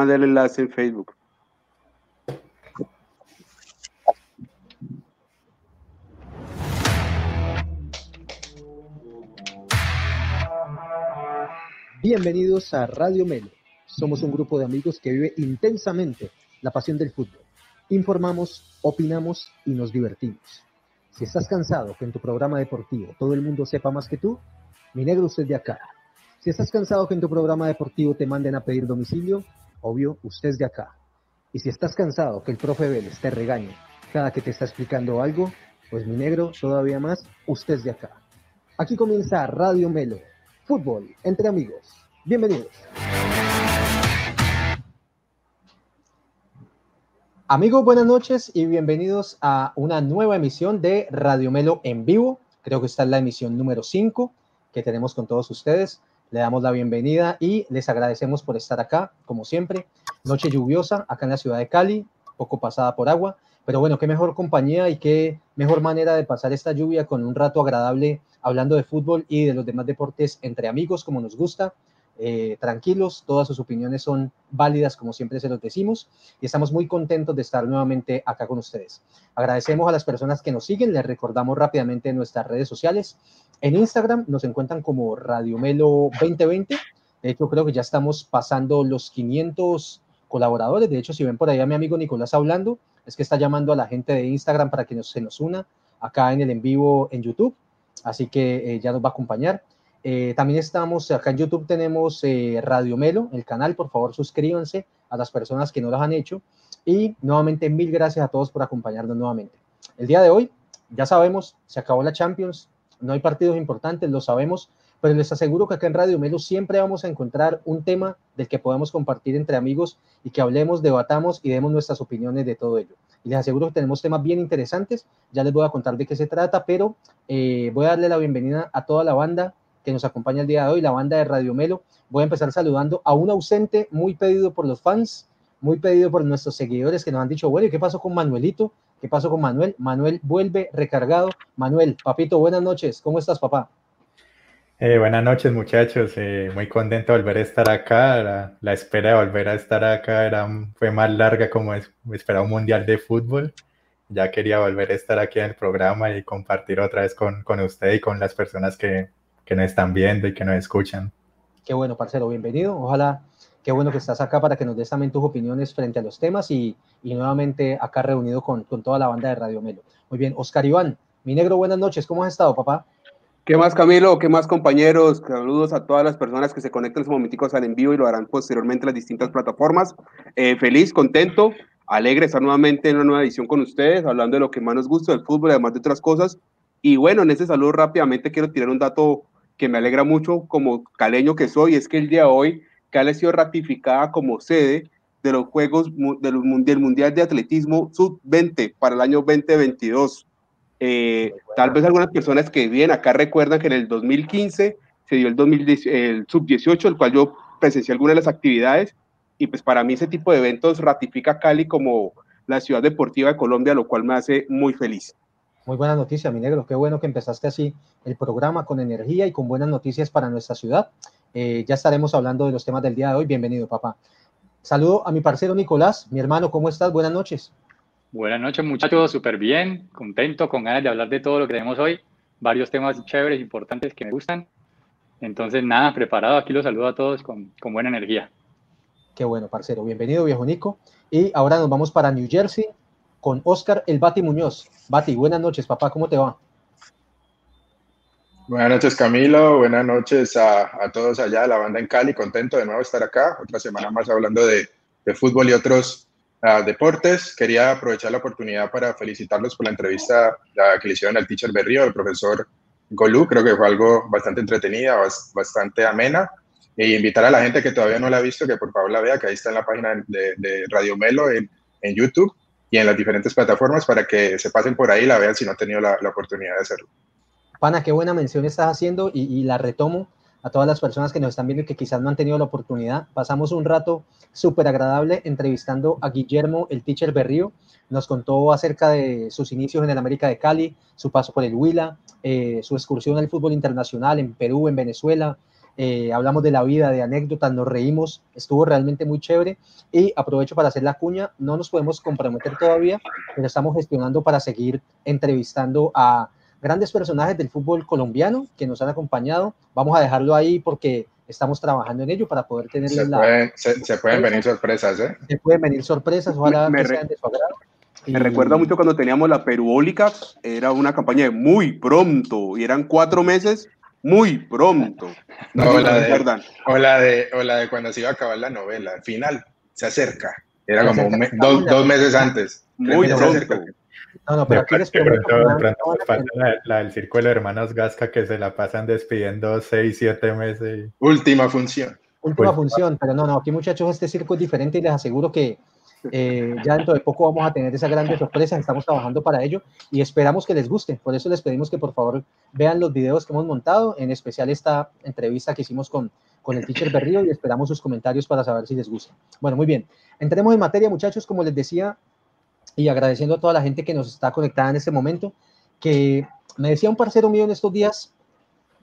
mandar el enlace en Facebook. Bienvenidos a Radio Melo. Somos un grupo de amigos que vive intensamente la pasión del fútbol. Informamos, opinamos y nos divertimos. Si estás cansado que en tu programa deportivo todo el mundo sepa más que tú, mi negro usted de acá. Si estás cansado que en tu programa deportivo te manden a pedir domicilio, obvio, usted es de acá. Y si estás cansado que el profe Vélez te regañe cada que te está explicando algo, pues mi negro, todavía más, usted es de acá. Aquí comienza Radio Melo, fútbol entre amigos. Bienvenidos. Amigos, buenas noches y bienvenidos a una nueva emisión de Radio Melo en vivo. Creo que esta es la emisión número 5 que tenemos con todos ustedes. Le damos la bienvenida y les agradecemos por estar acá, como siempre. Noche lluviosa acá en la ciudad de Cali, poco pasada por agua, pero bueno, qué mejor compañía y qué mejor manera de pasar esta lluvia con un rato agradable hablando de fútbol y de los demás deportes entre amigos, como nos gusta. Eh, tranquilos, todas sus opiniones son válidas, como siempre se los decimos, y estamos muy contentos de estar nuevamente acá con ustedes. Agradecemos a las personas que nos siguen, les recordamos rápidamente nuestras redes sociales. En Instagram nos encuentran como Radio Melo 2020, de hecho creo que ya estamos pasando los 500 colaboradores, de hecho si ven por ahí a mi amigo Nicolás hablando, es que está llamando a la gente de Instagram para que nos, se nos una acá en el en vivo en YouTube, así que eh, ya nos va a acompañar. Eh, también estamos, acá en YouTube tenemos eh, Radio Melo, el canal, por favor suscríbanse a las personas que no lo han hecho. Y nuevamente mil gracias a todos por acompañarnos nuevamente. El día de hoy, ya sabemos, se acabó la Champions, no hay partidos importantes, lo sabemos, pero les aseguro que acá en Radio Melo siempre vamos a encontrar un tema del que podamos compartir entre amigos y que hablemos, debatamos y demos nuestras opiniones de todo ello. Y les aseguro que tenemos temas bien interesantes, ya les voy a contar de qué se trata, pero eh, voy a darle la bienvenida a toda la banda que nos acompaña el día de hoy, la banda de Radio Melo. Voy a empezar saludando a un ausente muy pedido por los fans, muy pedido por nuestros seguidores que nos han dicho, bueno, ¿y qué pasó con Manuelito? ¿Qué pasó con Manuel? Manuel vuelve recargado. Manuel, papito, buenas noches. ¿Cómo estás, papá? Eh, buenas noches, muchachos. Eh, muy contento de volver a estar acá. La, espera de volver a estar acá era, fue más larga como es, esperaba un mundial de fútbol. Ya quería volver a estar aquí en el programa y compartir otra vez con, con usted y con las personas que, que nos están viendo y que nos escuchan. Qué bueno, parcero, bienvenido. Ojalá, qué bueno que estás acá para que nos des también tus opiniones frente a los temas y, y nuevamente acá reunido con, con, toda la banda de Radio Melo. Muy bien, Oscar Iván, mi negro, buenas noches, ¿cómo has estado, papá? ¿Qué más, Camilo? ¿Qué más, compañeros? Saludos a todas las personas que se conectan en estos momenticos al envío y lo harán posteriormente en las distintas plataformas. Eh, feliz, contento, alegre estar nuevamente en una nueva edición con ustedes, hablando de lo que más nos gusta del fútbol, además de otras cosas. Y bueno, en ese saludo rápidamente quiero tirar un dato que me alegra mucho como caleño que soy, es que el día de hoy Cali ha sido ratificada como sede de los Juegos del Mundial de Atletismo Sub-20 para el año 2022. Eh, tal vez algunas personas que viven acá recuerdan que en el 2015 se dio el, el Sub-18, el cual yo presencié algunas de las actividades, y pues para mí ese tipo de eventos ratifica Cali como la ciudad deportiva de Colombia, lo cual me hace muy feliz. Muy buena noticia, mi negro. Qué bueno que empezaste así el programa con energía y con buenas noticias para nuestra ciudad. Eh, ya estaremos hablando de los temas del día de hoy. Bienvenido, papá. Saludo a mi parcero Nicolás, mi hermano, ¿cómo estás? Buenas noches. Buenas noches, muchachos. Súper bien, contento, con ganas de hablar de todo lo que tenemos hoy. Varios temas chéveres, importantes que me gustan. Entonces, nada, preparado. Aquí los saludo a todos con, con buena energía. Qué bueno, parcero. Bienvenido, viejo Nico. Y ahora nos vamos para New Jersey con Oscar El Bati Muñoz. Bati, buenas noches, papá, ¿cómo te va? Buenas noches, Camilo. Buenas noches a, todos allá, la banda en Cali. Contento de nuevo estar acá. Otra semana más hablando de, fútbol y otros ah, deportes. Quería aprovechar la oportunidad para felicitarlos por la entrevista que le hicieron al teacher Berrío, al profesor Golú. Creo que fue algo bastante entretenida, bastante amena. E invitar a la gente que todavía no la ha visto que por favor la vea, que ahí está en la página de, Radio Melo en YouTube y en las diferentes plataformas para que se pasen por ahí y la vean si no han tenido la, oportunidad de hacerlo. Pana, qué buena mención estás haciendo y, la retomo a todas las personas que nos están viendo y que quizás no han tenido la oportunidad. Pasamos un rato súper agradable entrevistando a Guillermo, el teacher Berrío. Nos contó acerca de sus inicios en el América de Cali, su paso por el Huila, eh, su excursión al fútbol internacional en Perú, en Venezuela, eh, hablamos de la vida, de anécdotas, nos reímos, estuvo realmente muy chévere y aprovecho para hacer la cuña, no nos podemos comprometer todavía, pero estamos gestionando para seguir entrevistando a grandes personajes del fútbol colombiano que nos han acompañado. Vamos a dejarlo ahí porque estamos trabajando en ello para poder tener se, pueden, se, pueden venir sorpresas, ¿eh? Se pueden venir sorpresas, ojalá me, sean de su agrado. Me recuerda mucho cuando teníamos la Peruólica, era una campaña de muy pronto y eran cuatro meses muy pronto. No, o, la de, o, la de, o la de cuando se iba a acabar la novela, al final se acerca, era como dos, dos, meses antes. Muy pronto. No, no, pero aquí les pronto, la, la, del círculo de hermanos Gasca que se la pasan despidiendo seis, siete meses. Última función. Última función, pero no, no, aquí muchachos este circo es diferente y les aseguro que eh, ya dentro de poco vamos a tener esa grande sorpresa, estamos trabajando para ello y esperamos que les guste. Por eso les pedimos que por favor vean los videos que hemos montado, en especial esta entrevista que hicimos con, con el teacher Berrío y esperamos sus comentarios para saber si les gusta. Bueno, muy bien. Entremos en materia, muchachos, como les decía, y agradeciendo a toda la gente que nos está conectada en este momento, que me decía un parcero mío en estos días,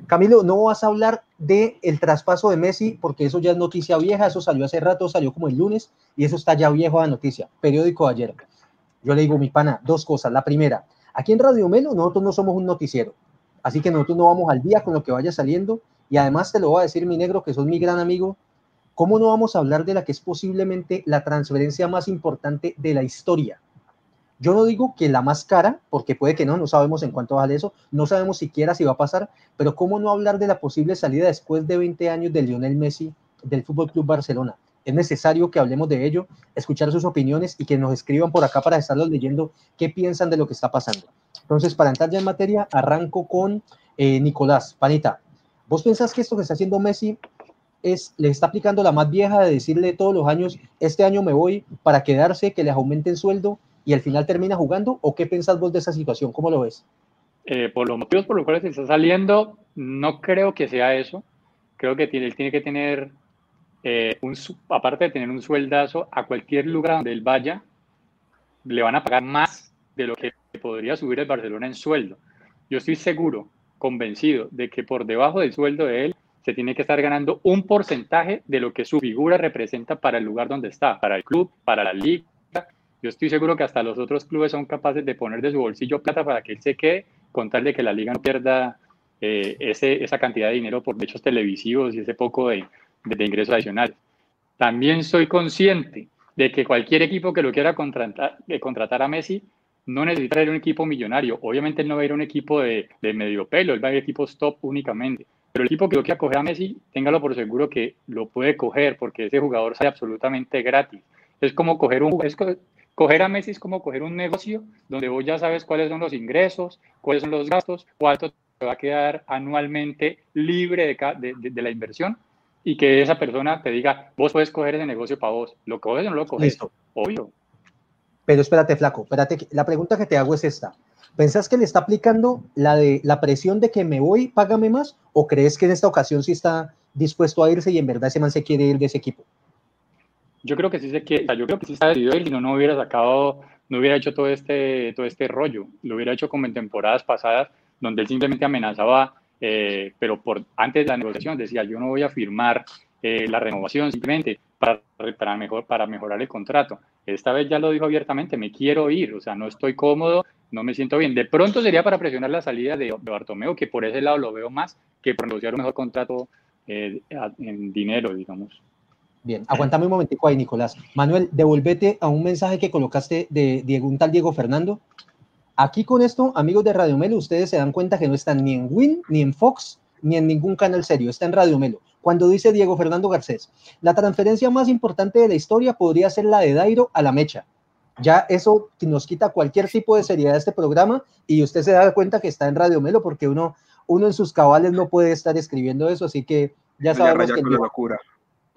Camilo, no vas a hablar de el traspaso de Messi porque eso ya es noticia vieja, eso salió hace rato, salió como el lunes y eso está ya viejo la noticia, periódico de ayer. Yo le digo, mi pana, dos cosas. La primera, aquí en Radio Melo nosotros no somos un noticiero, así que nosotros no vamos al día con lo que vaya saliendo y además te lo voy a decir mi negro, que sos mi gran amigo, ¿cómo no vamos a hablar de la que es posiblemente la transferencia más importante de la historia? Yo no digo que la más cara, porque puede que no, no sabemos en cuánto vale eso, no sabemos siquiera si va a pasar, pero ¿cómo no hablar de la posible salida después de 20 años de Lionel Messi del Fútbol Club Barcelona? Es necesario que hablemos de ello, escuchar sus opiniones y que nos escriban por acá para estarlos leyendo qué piensan de lo que está pasando. Entonces, para entrar ya en materia, arranco con eh, Nicolás. Panita, ¿vos pensás que esto que está haciendo Messi es, le está aplicando la más vieja de decirle todos los años, este año me voy para quedarse, que les aumenten sueldo y al final termina jugando? ¿O qué pensás vos de esa situación? ¿Cómo lo ves? Eh, por los motivos por los cuales está saliendo, no creo que sea eso. Creo que tiene, él tiene que tener, eh, un, aparte de tener un sueldazo, a cualquier lugar donde él vaya, le van a pagar más de lo que podría subir el Barcelona en sueldo. Yo estoy seguro, convencido, de que por debajo del sueldo de él se tiene que estar ganando un porcentaje de lo que su figura representa para el lugar donde está, para el club, para la liga, yo estoy seguro que hasta los otros clubes son capaces de poner de su bolsillo plata para que él se quede, con tal de que la liga no pierda eh, ese, esa cantidad de dinero por derechos televisivos y ese poco de, de, ingresos adicionales. También soy consciente de que cualquier equipo que lo quiera contratar, eh, contratar a Messi no necesita ir a un equipo millonario. Obviamente él no va a ir a un equipo de, de medio pelo, él va a ir a equipos top únicamente. Pero el equipo que lo quiera coger a Messi, téngalo por seguro que lo puede coger porque ese jugador sale absolutamente gratis. Es como coger un, es, Coger a Messi es como coger un negocio donde vos ya sabes cuáles son los ingresos, cuáles son los gastos, cuánto te va a quedar anualmente libre de, de, la inversión y que esa persona te diga, vos puedes coger ese negocio para vos. ¿Lo coges o no lo coges? Listo. Obvio. Pero espérate, flaco, espérate. La pregunta que te hago es esta. ¿Pensás que le está aplicando la de la presión de que me voy, págame más? ¿O crees que en esta ocasión sí está dispuesto a irse y en verdad ese man se quiere ir de ese equipo? Yo creo que sí se quiere, yo creo que sí está decidido y no, no hubiera sacado, no hubiera hecho todo este, todo este rollo. Lo hubiera hecho como en temporadas pasadas, donde él simplemente amenazaba, eh, pero por antes de la negociación decía, yo no voy a firmar eh, la renovación simplemente para, para, mejor, para mejorar el contrato. Esta vez ya lo dijo abiertamente, me quiero ir, o sea, no estoy cómodo, no me siento bien. De pronto sería para presionar la salida de, de Bartomeu, que por ese lado lo veo más que por negociar un mejor contrato eh, en dinero, digamos. Bien, aguantame un momentico ahí, Nicolás. Manuel, devuélvete a un mensaje que colocaste de Diego, un tal Diego Fernando. Aquí con esto, amigos de Radio Melo, ustedes se dan cuenta que no están ni en Win, ni en Fox, ni en ningún canal serio, está en Radio Melo. Cuando dice Diego Fernando Garcés, la transferencia más importante de la historia podría ser la de Dairo a la mecha. Ya eso nos quita cualquier tipo de seriedad de este programa y usted se da cuenta que está en Radio Melo porque uno, uno en sus cabales no puede estar escribiendo eso, así que ya sabemos que... locura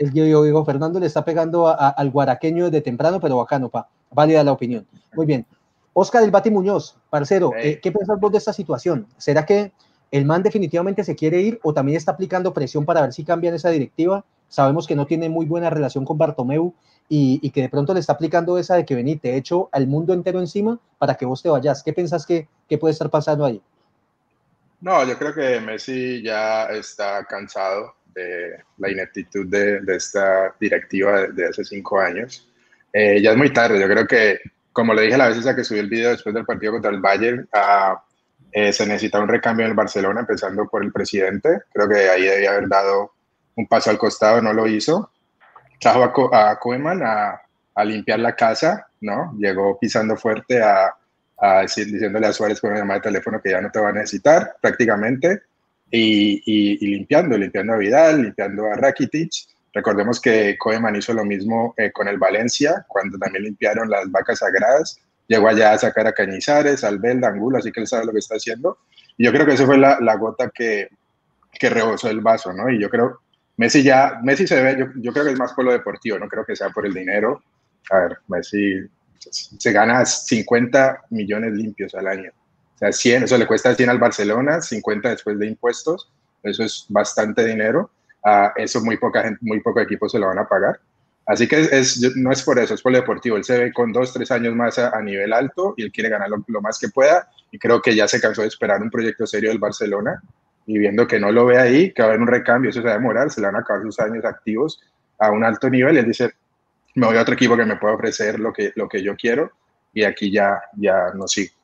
el Diego Fernando le está pegando al guaraqueño de temprano, pero bacano, pa. Válida la opinión. Muy bien. Oscar del Bati Muñoz, parcero, eh, ¿qué pensás vos de esta situación? ¿Será que el man definitivamente se quiere ir o también está aplicando presión para ver si cambian esa directiva? Sabemos que no tiene muy buena relación con Bartomeu y, que de pronto le está aplicando esa de que vení, te echo al mundo entero encima para que vos te vayas. ¿Qué pensás que, que puede estar pasando ahí? No, yo creo que Messi ya está cansado de la ineptitud de, esta directiva de, hace cinco años. Eh, ya es muy tarde, yo creo que, como le dije la vez a que subí el video después del partido contra el Bayern, a, eh, se necesita un recambio en el Barcelona, empezando por el presidente. Creo que ahí debía haber dado un paso al costado, no lo hizo. Trajo a, a, a, limpiar la casa, ¿no? Llegó pisando fuerte a, a decir, diciéndole a Suárez con una llamada de teléfono que ya no te va a necesitar, prácticamente, y, y, limpiando, limpiando a Vidal, limpiando a Rakitic. Recordemos que Koeman hizo lo mismo eh, con el Valencia, cuando también limpiaron las vacas sagradas llegó allá a sacar a Cañizares, al Belda, Angulo, así que él sabe lo que está haciendo. Y yo creo que esa fue la, la gota que, que, rebosó el vaso, ¿no? Y yo creo, Messi ya, Messi se ve, yo, yo, creo que es más por lo deportivo, no creo que sea por el dinero. A ver, Messi se gana 50 millones limpios al año. Sea, 100, eso le cuesta 100 al Barcelona, 50 después de impuestos, eso es bastante dinero. Uh, eso muy poca gente, muy poco equipo se lo van a pagar. Así que no es por eso, es por lo deportivo. Él se ve con dos, tres años más a, nivel alto y él quiere ganar lo, lo, más que pueda. Y creo que ya se cansó de esperar un proyecto serio del Barcelona. Y viendo que no lo ve ahí, que va a haber un recambio, eso se va a demorar, se le van a acabar sus años activos a un alto nivel. Él dice: Me voy a otro equipo que me pueda ofrecer lo que, lo que yo quiero. Y aquí ya, ya no sigo.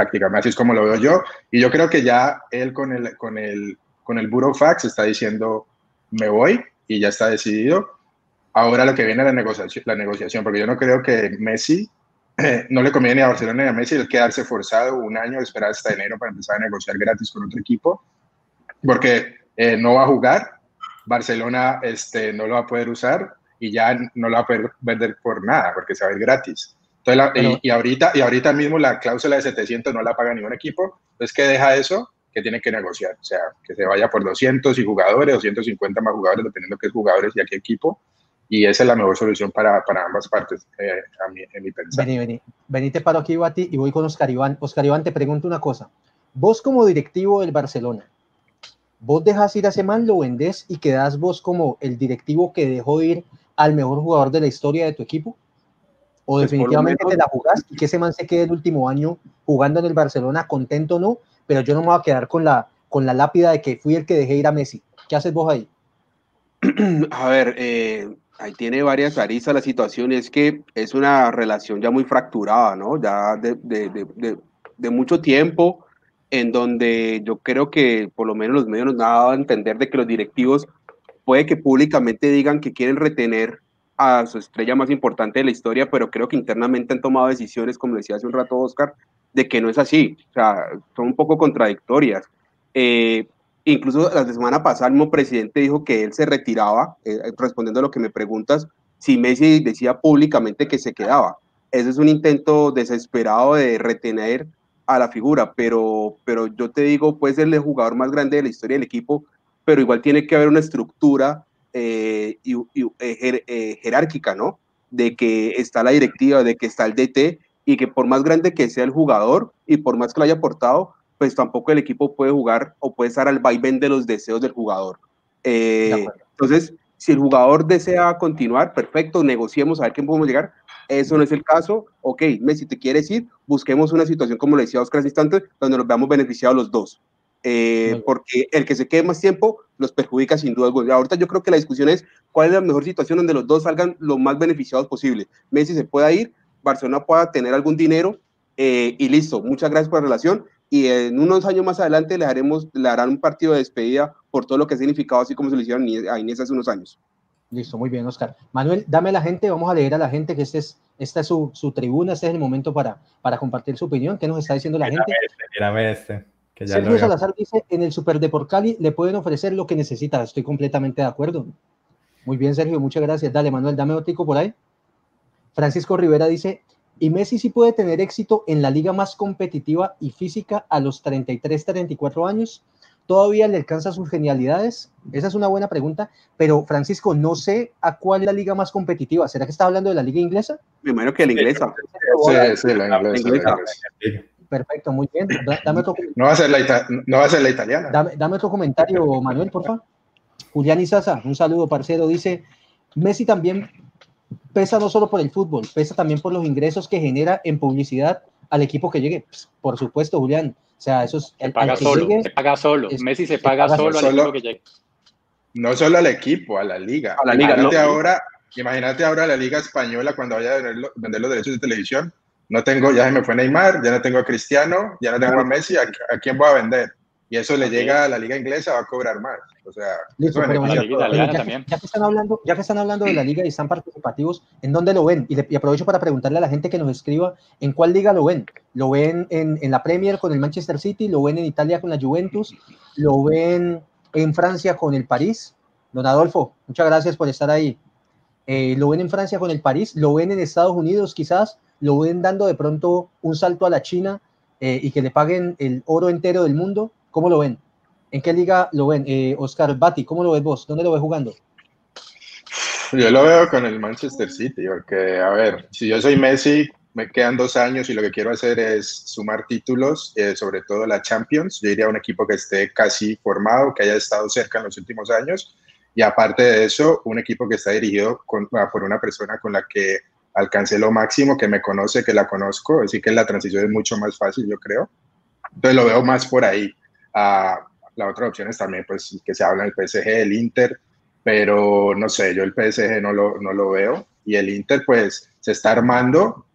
Prácticamente así es como lo veo yo. Y yo creo que ya él con el, con el, con el Burofax está diciendo: Me voy y ya está decidido ahora lo que viene es la negociación, la negociación, porque yo no creo que Messi, no le conviene a Barcelona ni a Messi el quedarse forzado un año, esperar hasta enero para empezar a negociar gratis con otro equipo, porque eh, no va a jugar, Barcelona este, no lo va a poder usar y ya no lo va a poder vender por nada, porque se va a ir gratis. Entonces, y, ahorita, y ahorita mismo la cláusula de 700 no la paga ningún equipo, entonces, ¿qué deja eso? que tiene que negociar, o sea, que se vaya por 200 y jugadores, 250 más jugadores, dependiendo de qué jugadores y a qué equipo, y esa es la mejor solución para, para ambas partes, eh, a mi, en mi pensar. Vení, vení. Vení, te paro aquí, Bati, y voy con Oscar Iván. Oscar Iván, te pregunto una cosa. Vos como directivo del Barcelona, ¿vos dejas ir a ese man, lo vendés y quedás vos como el directivo que dejó ir al mejor jugador de la historia de tu equipo? ¿O pues definitivamente te la jugás y que ese man se quede el último año jugando en el Barcelona, contento o no? Pero yo no me voy a quedar con la, con la lápida de que fui el que dejé ir a Messi. ¿Qué haces vos ahí? A ver, eh, ahí tiene varias aristas la situación, es que es una relación ya muy fracturada, ¿no? Ya de, de, de, de, mucho tiempo, en donde yo creo que por lo menos los medios nos han dado a entender de que los directivos puede que públicamente digan que quieren retener a su estrella más importante de la historia, pero creo que internamente han tomado decisiones, como decía hace un rato Oscar, de que no es así, o sea, son un poco contradictorias. Eh, Incluso la semana pasada el mismo presidente dijo que él se retiraba, eh, respondiendo a lo que me preguntas, si Messi decía públicamente que se quedaba. Ese es un intento desesperado de retener a la figura, pero, pero yo te digo, puede ser el jugador más grande de la historia del equipo, pero igual tiene que haber una estructura eh, y, eh, jerárquica, ¿no? De que está la directiva, de que está el DT y que por más grande que sea el jugador y por más que lo haya aportado, pues tampoco el equipo puede jugar o puede estar al vaivén de los deseos del jugador. Eh, entonces, si el jugador desea continuar, perfecto, negociemos a ver quién podemos llegar. Eso no es el caso. Ok, Messi, te quieres ir, busquemos una situación, como le decía Oscar instante, donde nos veamos beneficiados los dos. Eh, porque el que se quede más tiempo los perjudica sin duda alguna. Ahorita yo creo que la discusión es cuál es la mejor situación donde los dos salgan lo más beneficiados posible. Messi se pueda ir, Barcelona pueda tener algún dinero eh, y listo. Muchas gracias por la relación y en unos años más adelante le, haremos, le harán un partido de despedida por todo lo que ha significado, así como se lo hicieron a Inés hace unos años. Listo, muy bien, Oscar. Manuel, dame a la gente, vamos a leer a la gente que este es, esta es su, su tribuna, este es el momento para, para compartir su opinión. ¿Qué nos está diciendo la gente? Este, este, que ya Sergio Salazar dice, en el Super Cali le pueden ofrecer lo que necesita. Estoy completamente de acuerdo. Muy bien, Sergio, muchas gracias. Dale, Manuel, dame otro por ahí. Francisco Rivera dice, y Messi sí puede tener éxito en la liga más competitiva y física a los 33, 34 años. ¿Todavía le alcanza sus genialidades? Esa es una buena pregunta, pero Francisco, no sé a cuál es la liga más competitiva. ¿Será que está hablando de la liga inglesa? Primero que la inglesa. Sí, sí, la inglesa. Perfecto, muy bien. Dame otro... no, va a ser la, no va a ser la italiana. Dame, dame otro comentario, Manuel, por favor. Julián Isaza, un saludo, parcero. Dice, Messi también pesa no solo por el fútbol, pesa también por los ingresos que genera en publicidad al equipo que llegue. Pues, por supuesto, Julián. O sea, eso es. Se paga solo, se paga solo. Messi se paga, solo, al equipo que llegue. No solo al equipo, a la liga. A la liga, imagínate no. ahora, imagínate ahora la liga española cuando vaya a vender los derechos de televisión. No tengo, ya se me fue Neymar, ya no tengo a Cristiano, ya no tengo a Messi, ¿a, a quién voy a vender? Y eso le llega a la liga inglesa, va a cobrar más. O sea, Listo, eso pero beneficia bueno, a la liga todos. italiana ya, que, ya que están hablando, ya que están hablando de la liga y están participativos, ¿en dónde lo ven? Y, le- y aprovecho para preguntarle a la gente que nos escriba, ¿en cuál liga lo ven? ¿Lo ven en, en la Premier con el Manchester City? ¿Lo ven en Italia con la Juventus? ¿Lo ven en Francia con el París? Don Adolfo, muchas gracias por estar ahí. Eh, ¿Lo ven en Francia con el París? ¿Lo ven en Estados Unidos quizás? ¿Lo ven dando de pronto un salto a la China eh, y que le paguen el oro entero del mundo? ¿Cómo lo ven? ¿En qué liga lo ven? Eh, Oscar Bati, ¿cómo lo ves vos? ¿Dónde lo ves jugando? Yo lo veo con el Manchester City, porque, a ver, si yo soy Messi, me quedan dos años y lo que quiero hacer es sumar títulos, eh, sobre todo la Champions. Yo iría a un equipo que esté casi formado, que haya estado cerca en los últimos años. Y aparte de eso, un equipo que está dirigido por una persona con la que alcancé lo máximo, que me conoce, que la conozco, así que la transición es mucho más fácil, yo creo. Entonces lo veo más por ahí. Ah, la otra opción es también, pues, que se habla del PSG, el Inter, pero no sé, yo el PSG no lo, no lo veo. Y el Inter, pues, se está armando,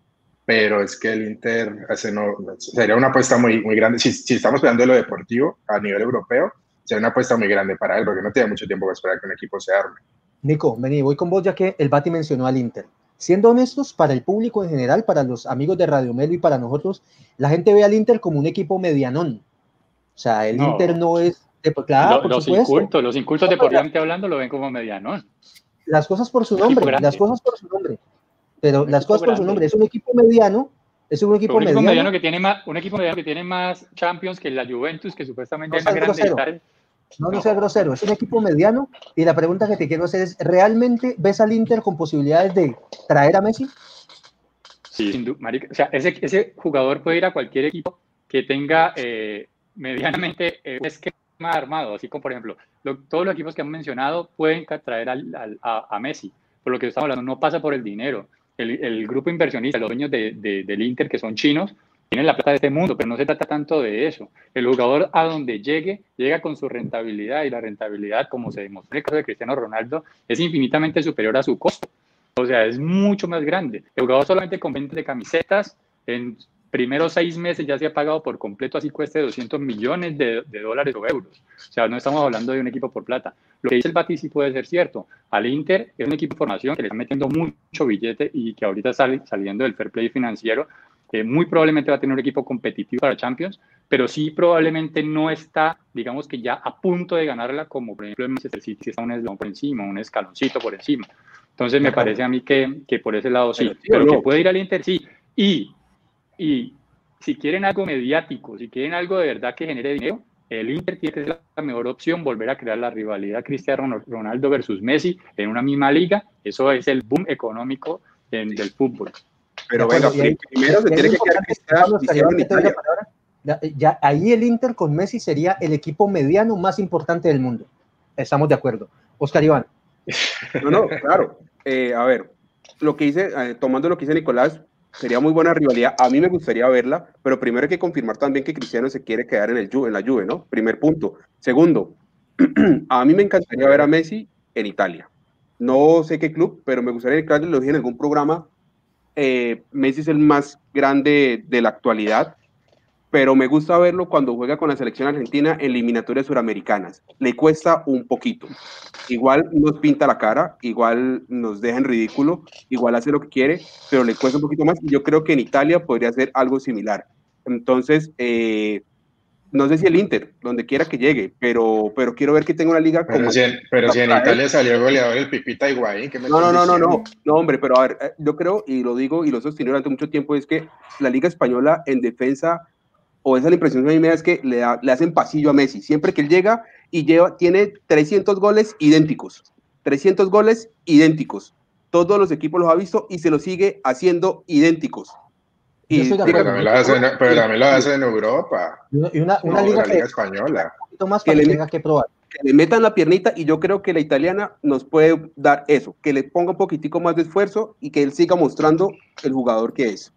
pero es que el Inter hace no, sería una apuesta muy, muy grande. Si, si estamos hablando de lo deportivo a nivel europeo, sería una apuesta muy grande para él, porque no tiene mucho tiempo para esperar que un equipo se arme. Nico, vení, voy con vos ya que el Bati mencionó al Inter. Siendo honestos, para el público en general, para los amigos de Radio Melo y para nosotros, la gente ve al Inter como un equipo medianón. O sea, el No. Inter no es... de- claro, Lo- los incultos, los incultos No, deportivamente hablando lo ven como mediano. Las cosas por su nombre, las cosas por su nombre. Pero las cosas por su nombre. Es un equipo mediano, es un equipo, un equipo mediano. mediano que tiene más, un equipo mediano que tiene más Champions que la Juventus, que supuestamente No es más grande. No, no sea grosero, es un equipo mediano y la pregunta que te quiero hacer es, ¿realmente ves al Inter con posibilidades de traer a Messi? Sí, sin du- marica, o sea, ese, ese jugador puede ir a cualquier equipo que tenga eh, medianamente eh, un esquema armado, así como por ejemplo, lo- todos los equipos que han mencionado pueden traer al- al- a, a Messi, por lo que estamos hablando, no pasa por el dinero. El, el grupo inversionista, los dueños de- de- del Inter, que son chinos, tienen la plata de este mundo, pero no se trata tanto de eso. El jugador a donde llegue, llega con su rentabilidad y la rentabilidad, como se demostró en el caso de Cristiano Ronaldo, es infinitamente superior a su costo. O sea, es mucho más grande. El jugador solamente con venta de camisetas, en primeros seis meses ya se ha pagado por completo, así cueste 200 millones de, de dólares o euros. O sea, no estamos hablando de un equipo por plata. Lo que dice el Bati sí puede ser cierto. Al Inter es un equipo de formación que le está metiendo mucho billete y que ahorita sale saliendo del fair play financiero. Eh, muy probablemente va a tener un equipo competitivo para Champions, pero sí probablemente no está, digamos que ya a punto de ganarla, como por ejemplo el Manchester City está un eslabón por encima, un escaloncito por encima. Entonces me parece a mí que, que por ese lado sí, Pero, tío, pero que puede ir al Inter sí. Y, y si quieren algo mediático, si quieren algo de verdad que genere dinero, el Inter tiene que ser la mejor opción, volver a crear la rivalidad Cristiano Ronaldo versus Messi en una misma liga. Eso es el boom económico en- del fútbol. Pero ahí- primero se tiene que quedar Cristiano Cristiano la Italia. palabra. Ya, ahí el Inter con Messi sería el equipo mediano más importante del mundo. Estamos de acuerdo. Oscar Iván. No, no, claro. Eh, a ver, lo que dice, eh, tomando lo que dice Nicolás, sería muy buena rivalidad. A mí me gustaría verla, pero primero hay que confirmar también que Cristiano se quiere quedar en, el en la Juve, ¿no? Primer punto. Segundo, a mí me encantaría ver a Messi en Italia. No sé qué club, pero me gustaría que lo dije en algún programa. Eh, Messi es el más grande de la actualidad, pero me gusta verlo cuando juega con la selección argentina en eliminatorias suramericanas. Le cuesta un poquito. Igual nos pinta la cara, igual nos deja en ridículo, igual hace lo que quiere, pero le cuesta un poquito más. Y yo creo que en Italia podría hacer algo similar. Entonces, eh, no sé si el Inter, donde quiera que llegue, pero, pero quiero ver que tenga una liga como... Pero si en, pero si en. Italia salió goleador el Pipita Higuaín, ¿qué me No, no, no, no, no, no, hombre, pero a ver, eh, yo creo, y lo digo y lo sostiene durante mucho tiempo, es que la Liga Española en defensa, o esa es la impresión que a mí me da, es que le, da- le hacen pasillo a Messi. Siempre que él llega y lleva, tiene 300 goles idénticos, 300 goles idénticos. Todos los equipos los ha visto y se los sigue haciendo idénticos. Yo Y estoy de Pero también lo hacen, pero también lo hacen en Europa, Y una, una- no, liga la que Liga Española. un poquito más Que para que le- tenga que probar. que le metan la piernita y yo creo que la italiana nos puede dar eso, que le ponga un poquitico más de esfuerzo y que él siga mostrando el jugador que es.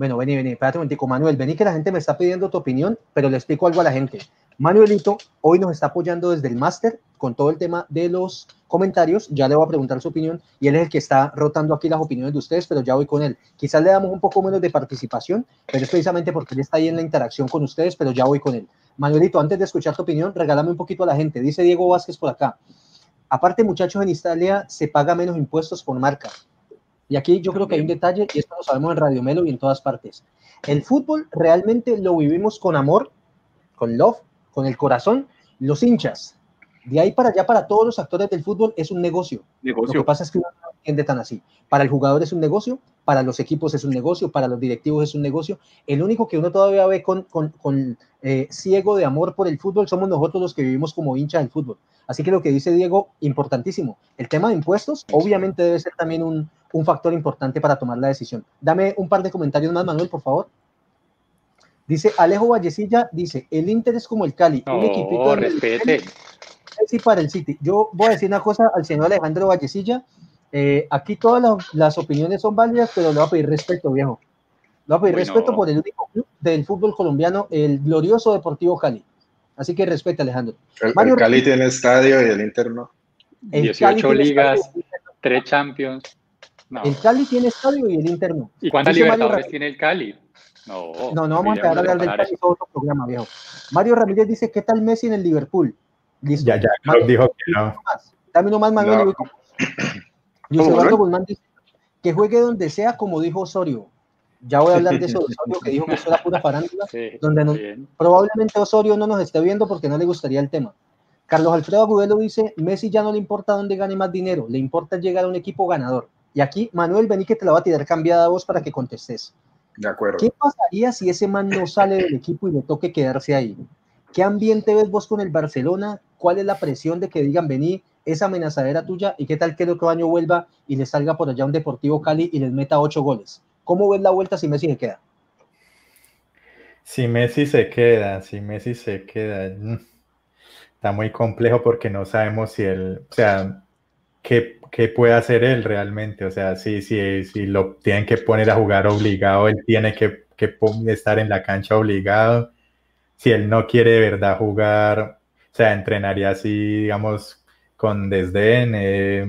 Bueno, vení, vení, espérate un momentico, Manuel, vení que la gente me está pidiendo tu opinión, pero le explico algo a la gente. Manuelito hoy nos está apoyando desde el máster con todo el tema de los comentarios. Ya le voy a preguntar su opinión y él es el que está rotando aquí las opiniones de ustedes, pero ya voy con él. Quizás le damos un poco menos de participación, pero es precisamente porque él está ahí en la interacción con ustedes, pero ya voy con él. Manuelito, antes de escuchar tu opinión, regálame un poquito a la gente. Dice Diego Vázquez por acá. Aparte, muchachos, en Italia se paga menos impuestos por marca. Y aquí yo creo que hay un detalle, y esto lo sabemos en Radio Melo y en todas partes. El fútbol realmente lo vivimos con amor, con love, con el corazón, los hinchas. De ahí para allá, para todos los actores del fútbol, es un negocio. Lo que pasa es que uno no entiende tan así. Para el jugador es un negocio, para los equipos es un negocio, para los directivos es un negocio. El único que uno todavía ve con, con, con eh, ciego de amor por el fútbol somos nosotros los que vivimos como hinchas del fútbol. Así que lo que dice Diego, importantísimo. El tema de impuestos, obviamente, debe ser también un, un factor importante para tomar la decisión. Dame un par de comentarios más, Manuel, por favor. Dice Alejo Vallecilla, dice, el Inter es como el Cali, un equipito respete. Sí, para el City. Yo voy a decir una cosa al señor Alejandro Vallecilla. Eh, aquí todas las, las, opiniones son válidas, pero le voy a pedir respeto, viejo. Le voy a pedir respeto por el único club del fútbol colombiano, el glorioso Deportivo Cali. Así que respete, Alejandro. El, Mario, el Cali tiene estadio y el Inter no. El 18 ligas, 3 Champions. No. El Cali tiene estadio y el Inter no. ¿Y cuántas libertadores tiene el Cali? No, no, no vamos a quedar a hablar del Cali todo otro programa, viejo. Mario Ramírez dice, ¿qué tal Messi en el Liverpool? Listo. Ya, ya, Mario, dijo que no. Dame nomás, Manuel. No. Luis Eduardo Guzmán dice, que juegue donde sea, como dijo Osorio. Ya voy a hablar de eso de Osorio, que dijo que eso era pura farándula, sí, donde no, probablemente Osorio no nos esté viendo porque no le gustaría el tema. Carlos Alfredo Agudelo dice, Messi ya no le importa dónde gane más dinero, le importa llegar a un equipo ganador. Y aquí, Manuel, vení que te la va a tirar cambiada a vos para que contestes. De acuerdo. ¿Qué pasaría si ese man no sale del equipo y le toque quedarse ahí? ¿Qué ambiente ves vos con el Barcelona? ¿Cuál es la presión de que digan, vení, esa amenazadera tuya? ¿Y qué tal que el otro año vuelva y le salga por allá un Deportivo Cali y les meta ocho goles? ¿Cómo ves la vuelta si Messi se queda? Si Messi se queda, si Messi se queda, mm, está muy complejo porque no sabemos si él, o sea, qué, qué puede hacer él realmente. O sea, si, si, si lo tienen que poner a jugar obligado, él tiene que, que estar en la cancha obligado si él no quiere de verdad jugar, o sea, entrenaría así, digamos, con desdén, eh,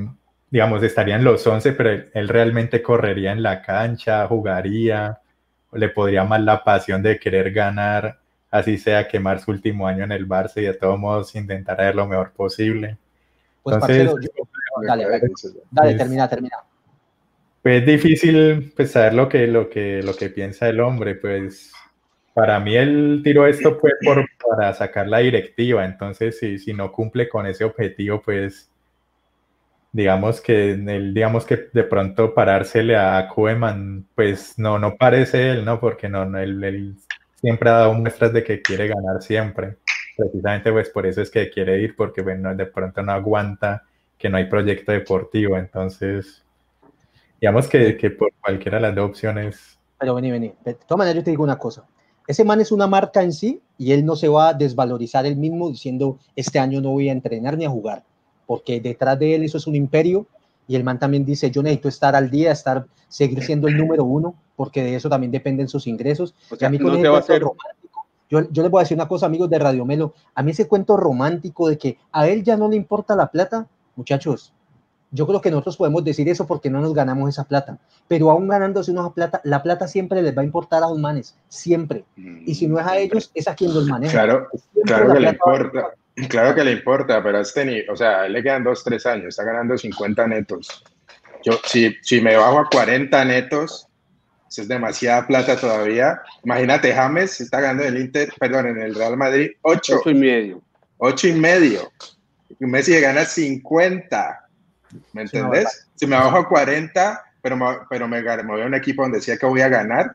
digamos, estaría en los 11, pero él, realmente correría en la cancha, jugaría, le podría más la pasión de querer ganar, así sea quemar su último año en el Barça y de todos modos intentar hacer lo mejor posible. Pues, Entonces, dale, dale, dale, termina, termina. Pues es difícil pues, saber lo que, lo, que, lo que piensa el hombre, pues para mí el tiro esto fue por, para sacar la directiva, entonces si, si no cumple con ese objetivo, pues digamos que él, digamos que de pronto parársele a Koeman, pues no, no parece él, ¿no? Porque no, no él, siempre ha dado muestras de que quiere ganar siempre. Precisamente pues por eso es que quiere ir, porque bueno, de pronto no aguanta que no hay proyecto deportivo, entonces digamos que, que por cualquiera de las dos opciones. Pero vení, vení. De todas maneras yo te digo una cosa ese man es una marca en sí y él no se va a desvalorizar él mismo diciendo este año no voy a entrenar ni a jugar, porque detrás de él eso es un imperio y el man también dice yo necesito estar al día, estar, seguir siendo el número uno, porque de eso también dependen sus ingresos. a mí con yo, yo les voy a decir una cosa, amigos de Radio Melo, a mí ese cuento romántico de que a él ya no le importa la plata, muchachos, yo creo que nosotros podemos decir eso porque no nos ganamos esa plata, pero aún ganándose una plata, la plata siempre les va a importar a los manes, siempre. Y si no es a ellos, es a quien los maneja. Claro, claro que le importa, claro que le importa, pero este ni, o sea, le quedan dos, tres años, está ganando 50 netos. Yo, si, si me bajo a 40 netos, eso es demasiada plata todavía. Imagínate, James está ganando en el Inter, perdón, en el Real Madrid 8. 8 y medio. 8 y medio. Messi gana 50 ¿Me entendés? Si me bajo a 40, pero, me, pero me, voy a un equipo donde decía que voy a ganar,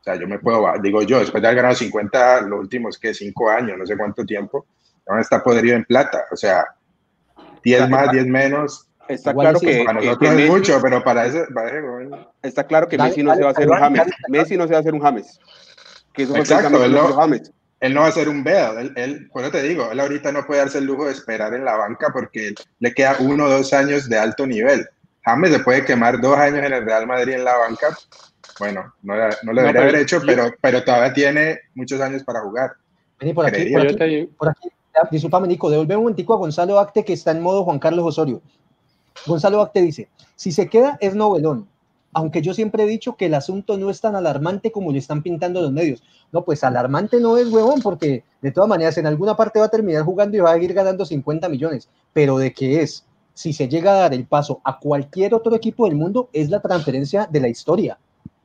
o sea, yo me puedo, digo yo, después de haber ganado 50 los últimos, que 5 años, no sé cuánto tiempo, ahora está podrido en plata, o sea, 10 más, 10 menos. Está claro que, para nosotros es mucho, pero para eso, está claro que Messi no se va a hacer un James. Messi no se va a hacer un James. Que eso Exacto, no, James él no va a ser un Bell. Él, él, eso te digo, él ahorita no puede darse el lujo de esperar en la banca porque le queda uno o dos años de alto nivel. James se puede quemar dos años en el Real Madrid en la banca. Bueno, no, no lo debería haber hecho, pero, pero todavía tiene muchos años para jugar. Vení por aquí, por aquí, por aquí. Disculpame, Nico, devolve un momentico a Gonzalo Acte que está en modo Juan Carlos Osorio. Gonzalo Acte dice, si se queda es novelón, aunque yo siempre he dicho que el asunto no es tan alarmante como lo están pintando los medios. No, pues alarmante no es, huevón, porque de todas maneras en alguna parte va a terminar jugando y va a ir ganando 50 millones, pero de qué es, si se llega a dar el paso a cualquier otro equipo del mundo, es la transferencia de la historia.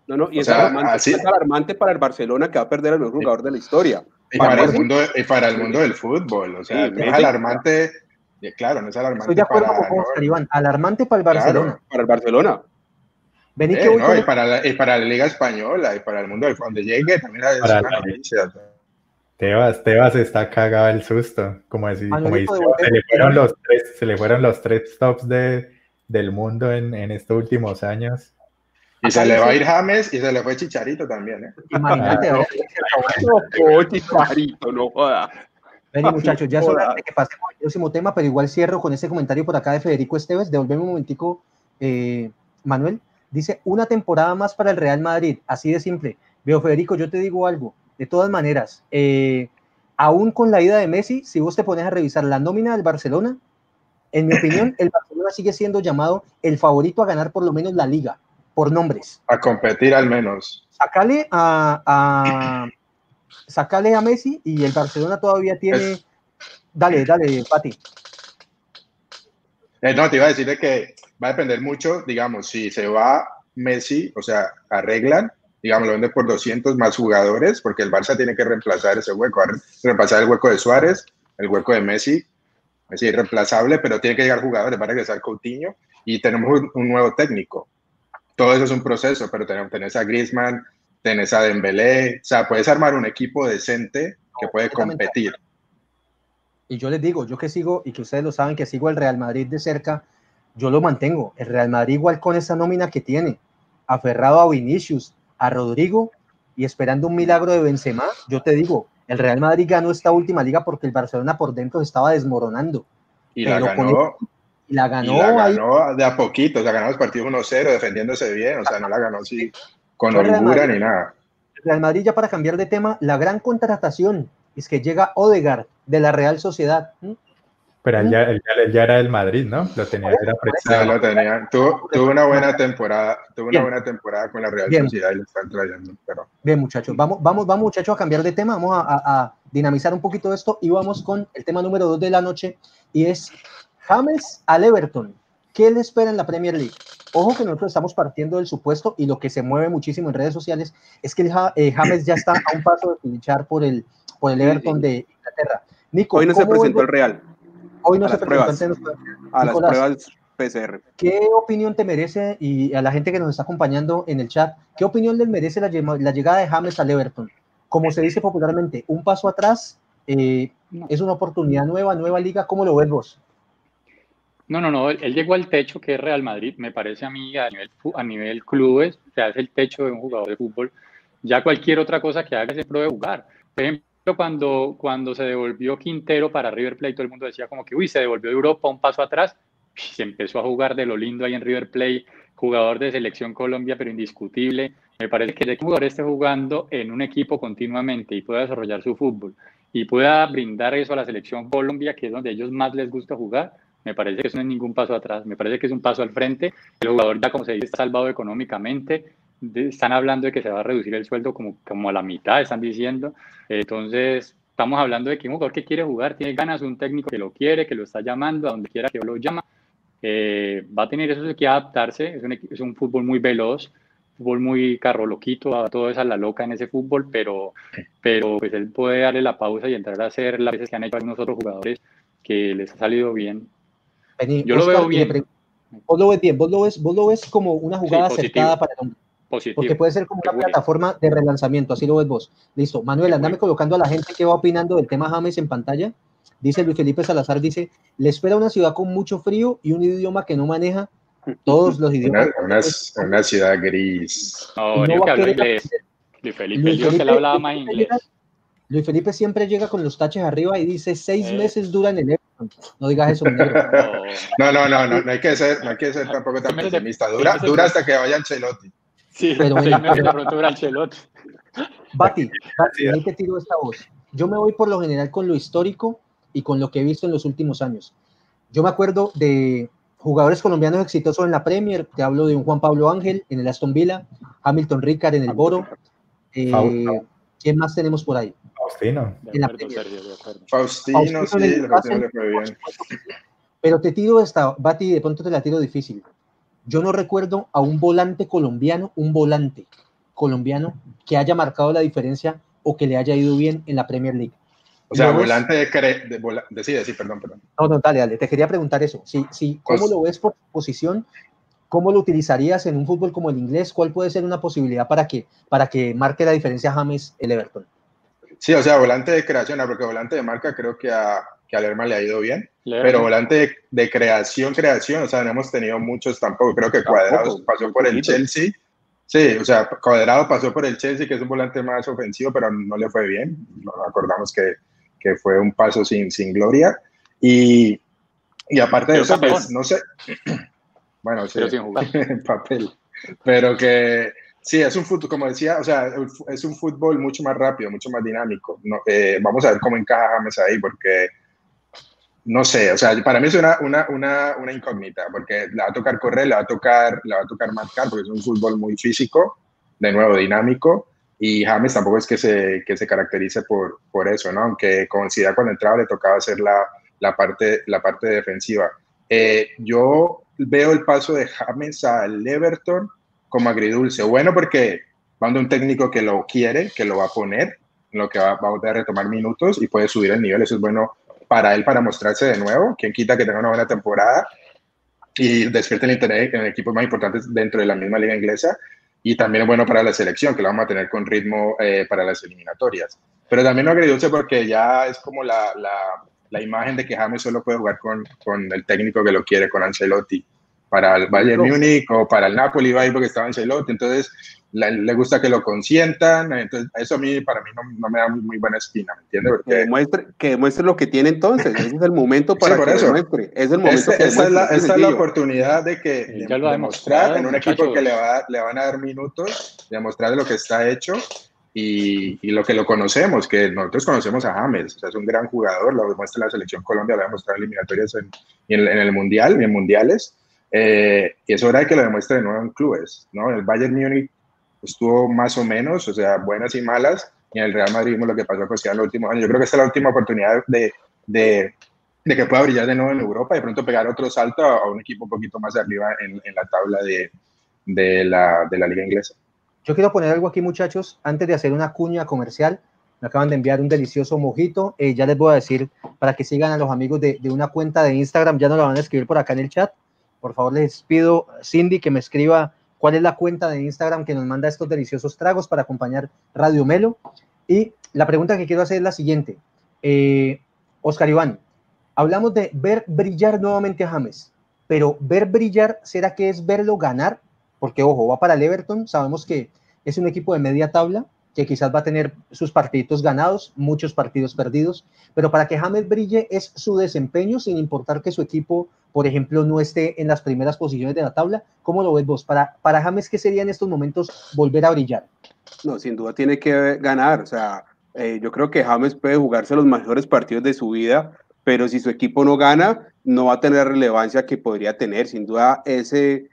No, no, y es, alarmante, para el Barcelona que va a perder al mejor jugador de la historia. Y para, el mundo, y para el mundo del fútbol, o sea, es alarmante, claro, no es alarmante. Estoy de acuerdo para, con Iván, alarmante para el Barcelona. para el Barcelona. Vení eh, no, y, para la, y para la Liga Española y para el mundo del donde llegue también es una noticia. Tebas, Tebas está cagado el susto, como decir, como dice, se, le fueron los tres, se le fueron los tres tops de, del mundo en, en estos últimos años. Y se le va a ir James y se le fue Chicharito también, ¿eh? Imagínate. Ah, no, Chicharito, no joda. Vení, muchachos, ya es hora de que pasemos al próximo tema, pero igual cierro con ese comentario por acá de Federico Esteves. Devolveme un momentico, eh, Manuel. Dice, una temporada más para el Real Madrid, así de simple. Veo, Federico, yo te digo algo. De todas maneras, eh, aún con la ida de Messi, si vos te pones a revisar la nómina del Barcelona, en mi opinión, el Barcelona sigue siendo llamado el favorito a ganar por lo menos la liga por nombres. A competir al menos. Sacale a, a, sacale a Messi y el Barcelona todavía tiene. Dale, dale, Pati. Eh, no, te iba a decir que va a depender mucho, digamos, si se va Messi, o sea, arreglan, digamos, lo venden por 200 más jugadores, porque el Barça tiene que reemplazar ese hueco, reemplazar el hueco de Suárez, el hueco de Messi, es irreemplazable, pero tiene que llegar jugadores, va a regresar Coutinho y tenemos un nuevo técnico. Todo eso es un proceso, pero tenés a Griezmann, tenés a Dembélé, o sea, puedes armar un equipo decente que puede competir. Y yo les digo, yo que sigo, y que ustedes lo saben, que sigo el Real Madrid de cerca, yo lo mantengo. El Real Madrid igual con esa nómina que tiene, aferrado a Vinicius, a Rodrigo y esperando un milagro de Benzema, yo te digo, el Real Madrid ganó esta última liga porque el Barcelona por dentro se estaba desmoronando. Y la ganó, la ganó, de a poquito, o sea, ganó los partidos 1-0 defendiéndose bien, o sea, no la ganó así con holgura ni nada. Real Madrid, ya para cambiar de tema, la gran contratación es que llega Odegaard de la Real Sociedad. Pero él ya, ya, era del Madrid, ¿no? Lo tenía, era ya lo tenía. Tuvo, una buena temporada, tuvo una buena temporada con la Real Sociedad y lo están trayendo. Pero... Bien, muchachos, vamos, vamos, vamos, muchachos, a cambiar de tema, vamos a, a dinamizar un poquito esto y vamos con el tema número dos de la noche y es James al Everton. ¿Qué le espera en la Premier League? Ojo que nosotros estamos partiendo del supuesto y lo que se mueve muchísimo en redes sociales es que eh, James ya está a un paso de luchar por el, por el Everton de Inglaterra. Nico, hoy no se presentó el Real. Hoy no se presentó a las pruebas PCR. ¿Qué opinión te merece y a la gente que nos está acompañando en el chat, qué opinión les merece la, llegada de James al Everton? Como se dice popularmente, un paso atrás, eh, es una oportunidad nueva, nueva liga, ¿cómo lo ves vos? No, no, no, él llegó al techo que es Real Madrid, me parece a mí a nivel, a nivel clubes, o es el techo de un jugador de fútbol. Ya cualquier otra cosa que haga se puede jugar. Por ejemplo, cuando, cuando se devolvió Quintero para River Plate, todo el mundo decía como que, uy, se devolvió de Europa un paso atrás, se empezó a jugar de lo lindo ahí en River Plate, jugador de selección Colombia, pero indiscutible. Me parece que el jugador esté jugando en un equipo continuamente y pueda desarrollar su fútbol y pueda brindar eso a la selección Colombia, que es donde ellos más les gusta jugar, me parece que eso no es ningún paso atrás, me parece que es un paso al frente. El jugador ya, como se dice, está salvado económicamente. Están hablando de que se va a reducir el sueldo como, como a la mitad, están diciendo. Entonces, estamos hablando de que un jugador que quiere jugar tiene ganas, un técnico que lo quiere, que lo está llamando, a donde quiera que lo llama. Eh, va a tener eso que adaptarse. Es un, es un fútbol muy veloz, fútbol muy carro loquito, a todo es a la loca en ese fútbol, pero, pero pues él puede darle la pausa y entrar a hacer las veces que han hecho algunos otros jugadores que les ha salido bien yo lo veo bien. Vos lo ves bien, vos lo ves, vos lo ves como una jugada acertada para el hombre. Porque puede ser como una plataforma de relanzamiento, así lo ves vos. Listo. Manuel, andame colocando a la gente que va opinando del tema James en pantalla. Dice Luis Felipe Salazar, dice, le espera una ciudad con mucho frío y un idioma que no maneja todos los idiomas. Una, ciudad gris. No, no que inglés. Luis Felipe, Luis Felipe, le hablaba más inglés. Luis Felipe siempre llega con los taches arriba y dice, seis eh. meses duran en no digas eso. No, no, no, no, no hay que ser, no hay que ser tampoco tan pesimista. Dura, dura hasta que vaya Ancelotti. Sí, pero bueno. Bati, Bati, ahí te tiro esta voz. yo me voy por lo general con lo histórico y con lo que he visto en los últimos años. Yo me acuerdo de jugadores colombianos exitosos en la Premier, te hablo de un Juan Pablo Ángel en el Aston Villa, Hamilton Ricard en el Boro. Eh, ¿Quién más tenemos por ahí? Faustino. Faustino, sí, le fue bien. Pero te tiro esta, Bati, de pronto te la tiro difícil. Yo no recuerdo a un volante colombiano, un volante colombiano que haya marcado la diferencia o que le haya ido bien en la Premier League. O sea, volante de, de, sí, sí, perdón, perdón. No, no, dale, dale, te quería preguntar eso. Sí, sí, ¿Cómo pues lo ves por posición? ¿Cómo lo utilizarías en un fútbol como el inglés? ¿Cuál puede ser una posibilidad para que, para que marque la diferencia James el Everton? Sí, o sea, volante de creación, porque volante de marca creo que a, que a Lerma le ha ido bien, pero volante de, creación, creación, o sea, no hemos tenido muchos tampoco. Creo que Cuadrado pasó por el Chelsea. Sí, o sea, Cuadrado pasó por el Chelsea, que es un volante más ofensivo, pero no le fue bien. Nos acordamos que que fue un paso sin, sin gloria. Y, y aparte de eso, pues, no sé. Bueno, sí, en papel. Pero que sí, es un fútbol, como decía, o sea, es un fútbol mucho más rápido, mucho más dinámico. No, eh, vamos a ver cómo encaja James ahí, porque no sé, o sea, para mí es una, una, una, una, incógnita, porque le va a tocar correr, le va a tocar, le va a tocar marcar, porque es un fútbol muy físico, de nuevo dinámico, y James tampoco es que se, que se caracterice por, por eso, ¿no? Aunque coincida cuando entraba le tocaba hacer la, la parte, la parte defensiva. Eh, yo veo el paso de James al Everton como agridulce. Bueno, porque cuando un técnico que lo quiere, que lo va a poner, lo que va, va a retomar minutos y puede subir el nivel. Eso es bueno para él para mostrarse de nuevo. Quien quita que tenga una buena temporada y despierte el interés en equipos más importantes dentro de la misma liga inglesa y también es bueno para la selección, que la vamos a tener con ritmo eh, para las eliminatorias. Pero también no agridulce porque ya es como la, la, la, imagen de que James solo puede jugar con, con, el técnico que lo quiere, con Ancelotti. Para el Bayern Múnich o para el Napoli va a ir porque estaba Ancelotti. Entonces, le, gusta que lo consientan, entonces eso a mí, para mí no, me da muy, buena espina, ¿me entiendes? Porque... Que, demuestre, que demuestre lo que tiene entonces, ese es el momento para que eso. demuestre, es el momento este, esa, es la, es la, oportunidad de que de, demostrar en un equipo que le, va, le van a dar minutos, demostrar lo que está hecho y, y, lo que lo conocemos, que nosotros conocemos a James, o sea, es un gran jugador, lo demuestra en la selección Colombia, lo ha demostrado en eliminatorias en, en, en, el Mundial en Mundiales, eh, y es hora de que lo demuestre de nuevo en clubes, ¿no? El Bayern Múnich estuvo más o menos, o sea, buenas y malas, y en el Real Madrid lo que pasó pues, en los últimos años. Yo creo que esta es la última oportunidad de, de, de, que pueda brillar de nuevo en Europa y de pronto pegar otro salto a, un equipo un poquito más arriba en, la tabla de, de, la, de la liga inglesa. Yo quiero poner algo aquí, muchachos, antes de hacer una cuña comercial. Me acaban de enviar un delicioso mojito. Eh, ya les voy a decir para que sigan a los amigos de, de, una cuenta de Instagram. Ya no lo van a escribir por acá en el chat. Por favor, les pido, Cindy, que me escriba cuál es la cuenta de Instagram que nos manda estos deliciosos tragos para acompañar Radio Melo. Y la pregunta que quiero hacer es la siguiente. Eh, Oscar Iván, hablamos de ver brillar nuevamente a James, pero ver brillar, ¿será que es verlo ganar? Porque, ojo, va para el Everton, sabemos que es un equipo de media tabla, que quizás va a tener sus partidos ganados, muchos partidos perdidos, pero para que James brille es su desempeño, sin importar que su equipo, por ejemplo, no esté en las primeras posiciones de la tabla. ¿Cómo lo ves vos? Para, para James, ¿qué sería en estos momentos volver a brillar? No, sin duda tiene que ganar. O sea, eh, yo creo que James puede jugarse los mejores partidos de su vida, pero si su equipo no gana, no va a tener la relevancia que podría tener. Sin duda, ese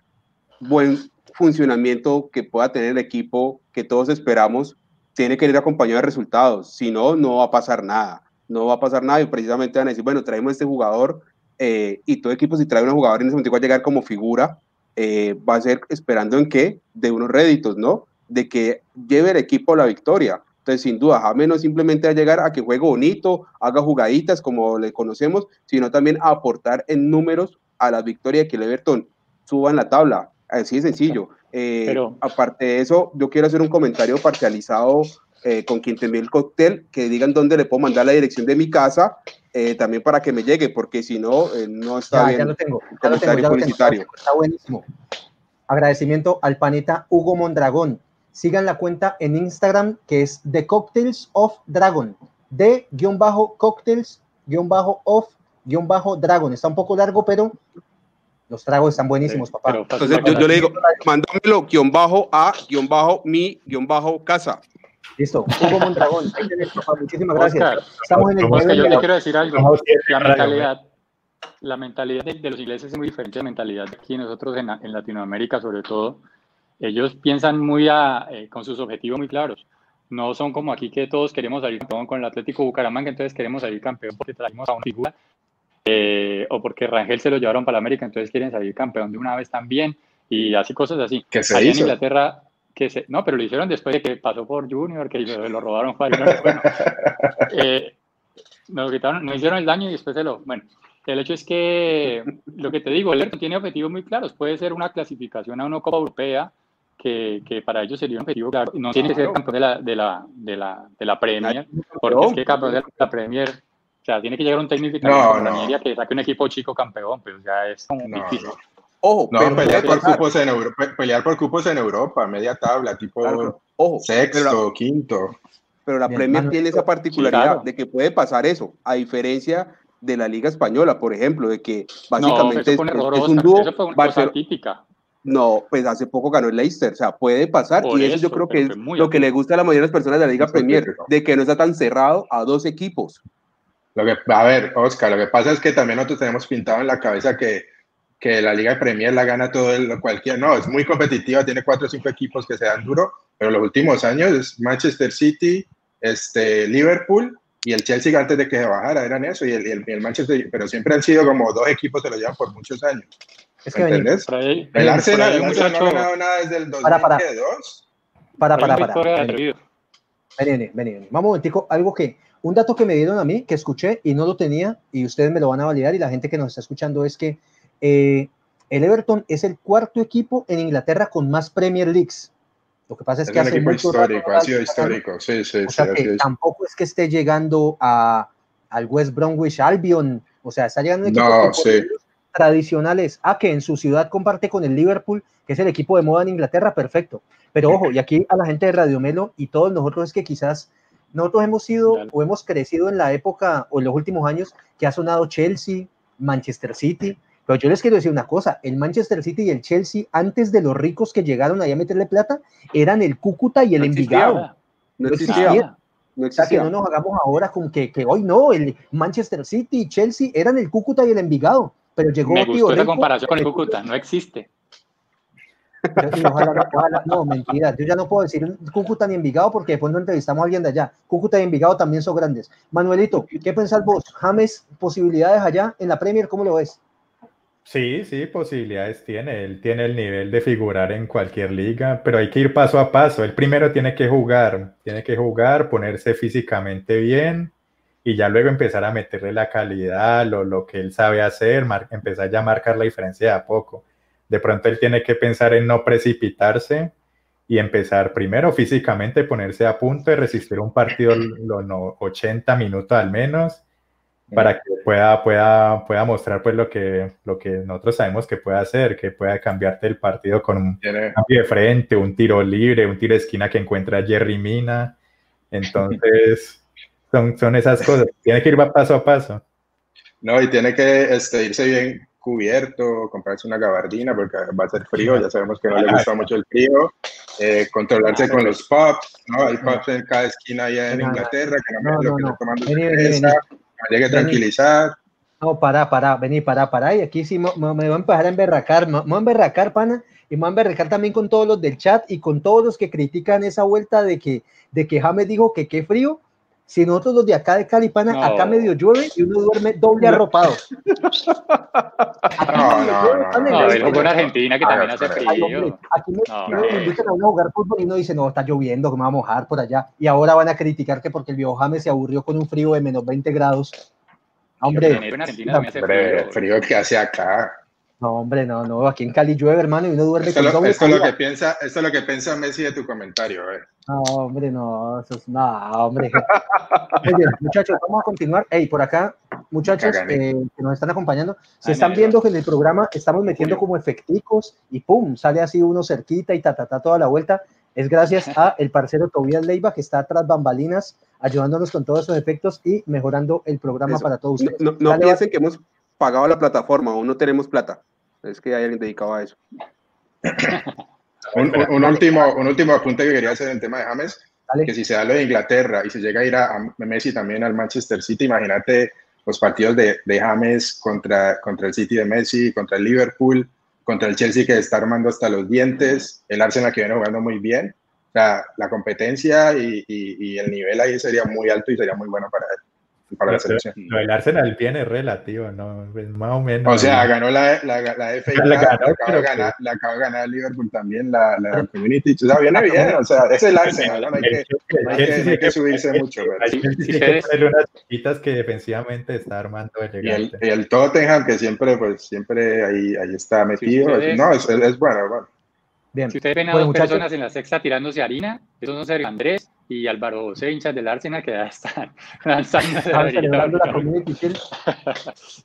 buen funcionamiento que pueda tener el equipo que todos esperamos tiene que ir acompañado de resultados, si no, no va a pasar nada, no va a pasar nada y precisamente van a decir, bueno, traemos este jugador eh, y todo equipo si trae un jugador en ese momento va a llegar como figura, eh, va a ser esperando en qué, de unos réditos, ¿no? De que lleve el equipo a la victoria. Entonces, sin duda, James no simplemente a llegar a que juegue bonito, haga jugaditas como le conocemos, sino también a aportar en números a la victoria que el Everton suba en la tabla. Así de sencillo. Eh, Pero... Aparte de eso, yo quiero hacer un comentario parcializado eh, con quien te envíe el cóctel, que digan dónde le puedo mandar la dirección de mi casa, eh, también para que me llegue, porque si no, eh, no está ya, bien. Ya lo tengo, ya lo tengo, ya publicitario. Lo tengo, está buenísimo. Agradecimiento al panita Hugo Mondragón. Sigan la cuenta en Instagram que es The Cocktails of Dragon. De-cocktails-of-dragon. Está un poco largo, pero los tragos están buenísimos, papá. Entonces yo, yo, le digo, mándamelo guion bajo a guion bajo mi guion bajo casa. Listo, Hugo Mondragón. Muchísimas gracias. Estamos en el Oscar, yo te quiero decir algo. La mentalidad, la mentalidad de, los ingleses es muy diferente a la mentalidad de aquí nosotros en, en Latinoamérica, sobre todo. Ellos piensan muy a, eh, con sus objetivos muy claros. No son como aquí que todos queremos salir campeón con el Atlético Bucaramanga, entonces queremos salir campeón porque trajimos a una figura eh, o porque Rangel se lo llevaron para América, entonces quieren salir campeón de una vez también y así cosas así. Que se hizo? en Inglaterra que se, no, pero lo hicieron después de que pasó por Junior, que lo robaron bueno, eh, nos quitaron, no hicieron el daño y después se lo, bueno, el hecho es que lo que te digo, el tiene objetivos muy claros, puede ser una clasificación a una Copa Europea, que, que, para ellos sería un objetivo claro. No tiene que ser campeón de la, de la, de la, de la Premier, porque es que campeón de la Premier, o sea, tiene que llegar un técnico no, no. que saque un equipo chico campeón, pero ya es como difícil. Ojo, no, pelear, por cupos en Europa, pelear por cupos en Europa, media tabla, tipo ojo, sexto, quinto. Pero la Premier tiene esa particularidad de que puede pasar eso, a diferencia de la Liga Española, por ejemplo, de que básicamente es, un dúo. típica. No, pues hace poco ganó el Leicester, o sea, puede pasar y eso, yo creo que es lo que le gusta a la mayoría de las personas de la Liga Premier, de que no está tan cerrado a dos equipos. Lo que, a ver, Oscar, lo que pasa es que también nosotros tenemos pintado en la cabeza que que la Liga de Premier la gana todo el, cualquier, no, es muy competitiva, tiene cuatro o cinco equipos que se dan duro, pero los últimos años es Manchester City, este, Liverpool y el Chelsea antes de que se bajara eran eso y el, el, Manchester, pero siempre han sido como dos equipos que lo llevan por muchos años. Es que ¿Entendés? el Arsenal, el Arsenal no ha ganado nada desde el 2002. Para, para, para, para. para. Vení, vení, vení. Vamos un momentico, algo que, un dato que me dieron a mí, que escuché y no lo tenía, y ustedes me lo van a validar, y la gente que nos está escuchando, es que eh, el Everton es el cuarto equipo en Inglaterra con más Premier Leagues. Lo que pasa es, que hace mucho histórico, ha sido histórico, sí, sí, o sea que tampoco es que esté llegando a, al West Bromwich Albion, o sea, está llegando un equipo no, sí. tradicionales, a que en su ciudad comparte con el Liverpool, que es el equipo de moda en Inglaterra, perfecto. Pero ojo, y aquí a la gente de Radio Melo y todos nosotros es que quizás nosotros hemos sido o hemos crecido en la época o en los últimos años que ha sonado Chelsea, Manchester City, pero yo les quiero decir una cosa, el Manchester City y el Chelsea, antes de los ricos que llegaron ahí a meterle plata, eran el Cúcuta y el Envigado. No existía. No existía. O sea, que no nos hagamos ahora con que, que, hoy no, el Manchester City y Chelsea eran el Cúcuta y el Envigado. Pero llegó Me gustó esa comparación con el Cúcuta, no existe. no, mentira. Yo ya no puedo decir Cúcuta ni Envigado porque después no entrevistamos a alguien de allá. Cúcuta y Envigado también son grandes. Manuelito, ¿qué pensás vos? James, posibilidades allá en la Premier, ¿cómo lo ves? Sí, sí, posibilidades tiene. Él tiene el nivel de figurar en cualquier liga, pero hay que ir paso a paso. Él primero tiene que jugar, tiene que jugar, ponerse físicamente bien y ya luego empezar a meterle la calidad, lo, lo que él sabe hacer, empezar ya a marcar la diferencia de a poco. De pronto él tiene que pensar en no precipitarse y empezar primero físicamente, ponerse a punto de resistir un partido los 80 minutos al menos para que pueda, pueda, pueda mostrar pues lo que, lo que nosotros sabemos que puede hacer, que pueda cambiarte el partido con un cambio de frente, un tiro libre, un tiro de esquina que encuentra Jerry Mina. Entonces, son, son esas cosas. Tiene que ir paso a paso. No, y tiene que este, irse bien cubierto, comprarse una gabardina porque va a ser frío, ya sabemos que no le gusta mucho el frío, eh, controlarse con los pubs, ¿no? Hay pubs en cada esquina allá en Inglaterra que no, no, lo que no. tomando cerveza, hay que tranquilizar. No, para, para, vení, para, para. Y aquí sí me, me voy a empezar a emberracar. Me, voy a emberracar, pana. Y me voy a emberracar también con todos los del chat y con todos los que critican esa vuelta de que, de que James dijo que qué frío. Si nosotros los de acá de Cali, pana, acá medio llueve y uno duerme doble arropado. no, no, no. no, Argentina que también hace frío. Aquí me, invitan a uno a jugar fútbol y uno dice, no, está lloviendo, que me va a mojar por allá. Y ahora van a criticar que porque el viejo James se aburrió con un frío de menos 20 grados. Hombre, frío, frío que hace acá. No, hombre, no, no, aquí en Cali llueve, hermano, y uno duerme esto con lo, esto es lo que piensa, Esto es lo que piensa Messi de tu comentario, eh. No, hombre, no, eso es, no, hombre. muchachos, vamos a continuar. Hey, por acá, muchachos eh, que nos están acompañando, se están viendo que en el programa estamos metiendo como efecticos y pum, sale así uno cerquita y ta, ta, ta, toda la vuelta. Es gracias a el parcero Tobias Leiva que está tras bambalinas ayudándonos con todos esos efectos y mejorando el programa para todos ustedes. No, no piensen que hemos pagado la plataforma, aún no tenemos plata. Es que hay alguien dedicado a eso. un, último, un último apunte que quería hacer en el tema de James. que si se da lo de Inglaterra y se llega a ir a, Messi también al Manchester City, imagínate los partidos de, de, James contra, contra el City de Messi, contra el Liverpool, contra el Chelsea que está armando hasta los dientes, el Arsenal que viene jugando muy bien. O sea, la competencia y, y el nivel ahí sería muy alto y sería muy bueno para él para la selección. Lo del Arsenal viene relativo, ¿no? Pues, más o menos. O sea, ganó la, la, la FA, la, acaba de ganar, la acaba de ganar Liverpool también, la, la Community. O sea, viene bien, o sea, es el Arsenal, no hay que, hay que, hay que subirse mucho. Hay que unas chiquitas que defensivamente está armando elegante. Y el, y el Tottenham, que siempre, pues, siempre ahí, ahí está metido. no, es, es, bueno, bueno. Bien. Si ustedes ven a dos personas en la sexta tirándose harina, esos son Sergio Andrés y Álvaro José, hinchas del Arsenal, que ya están lanzando.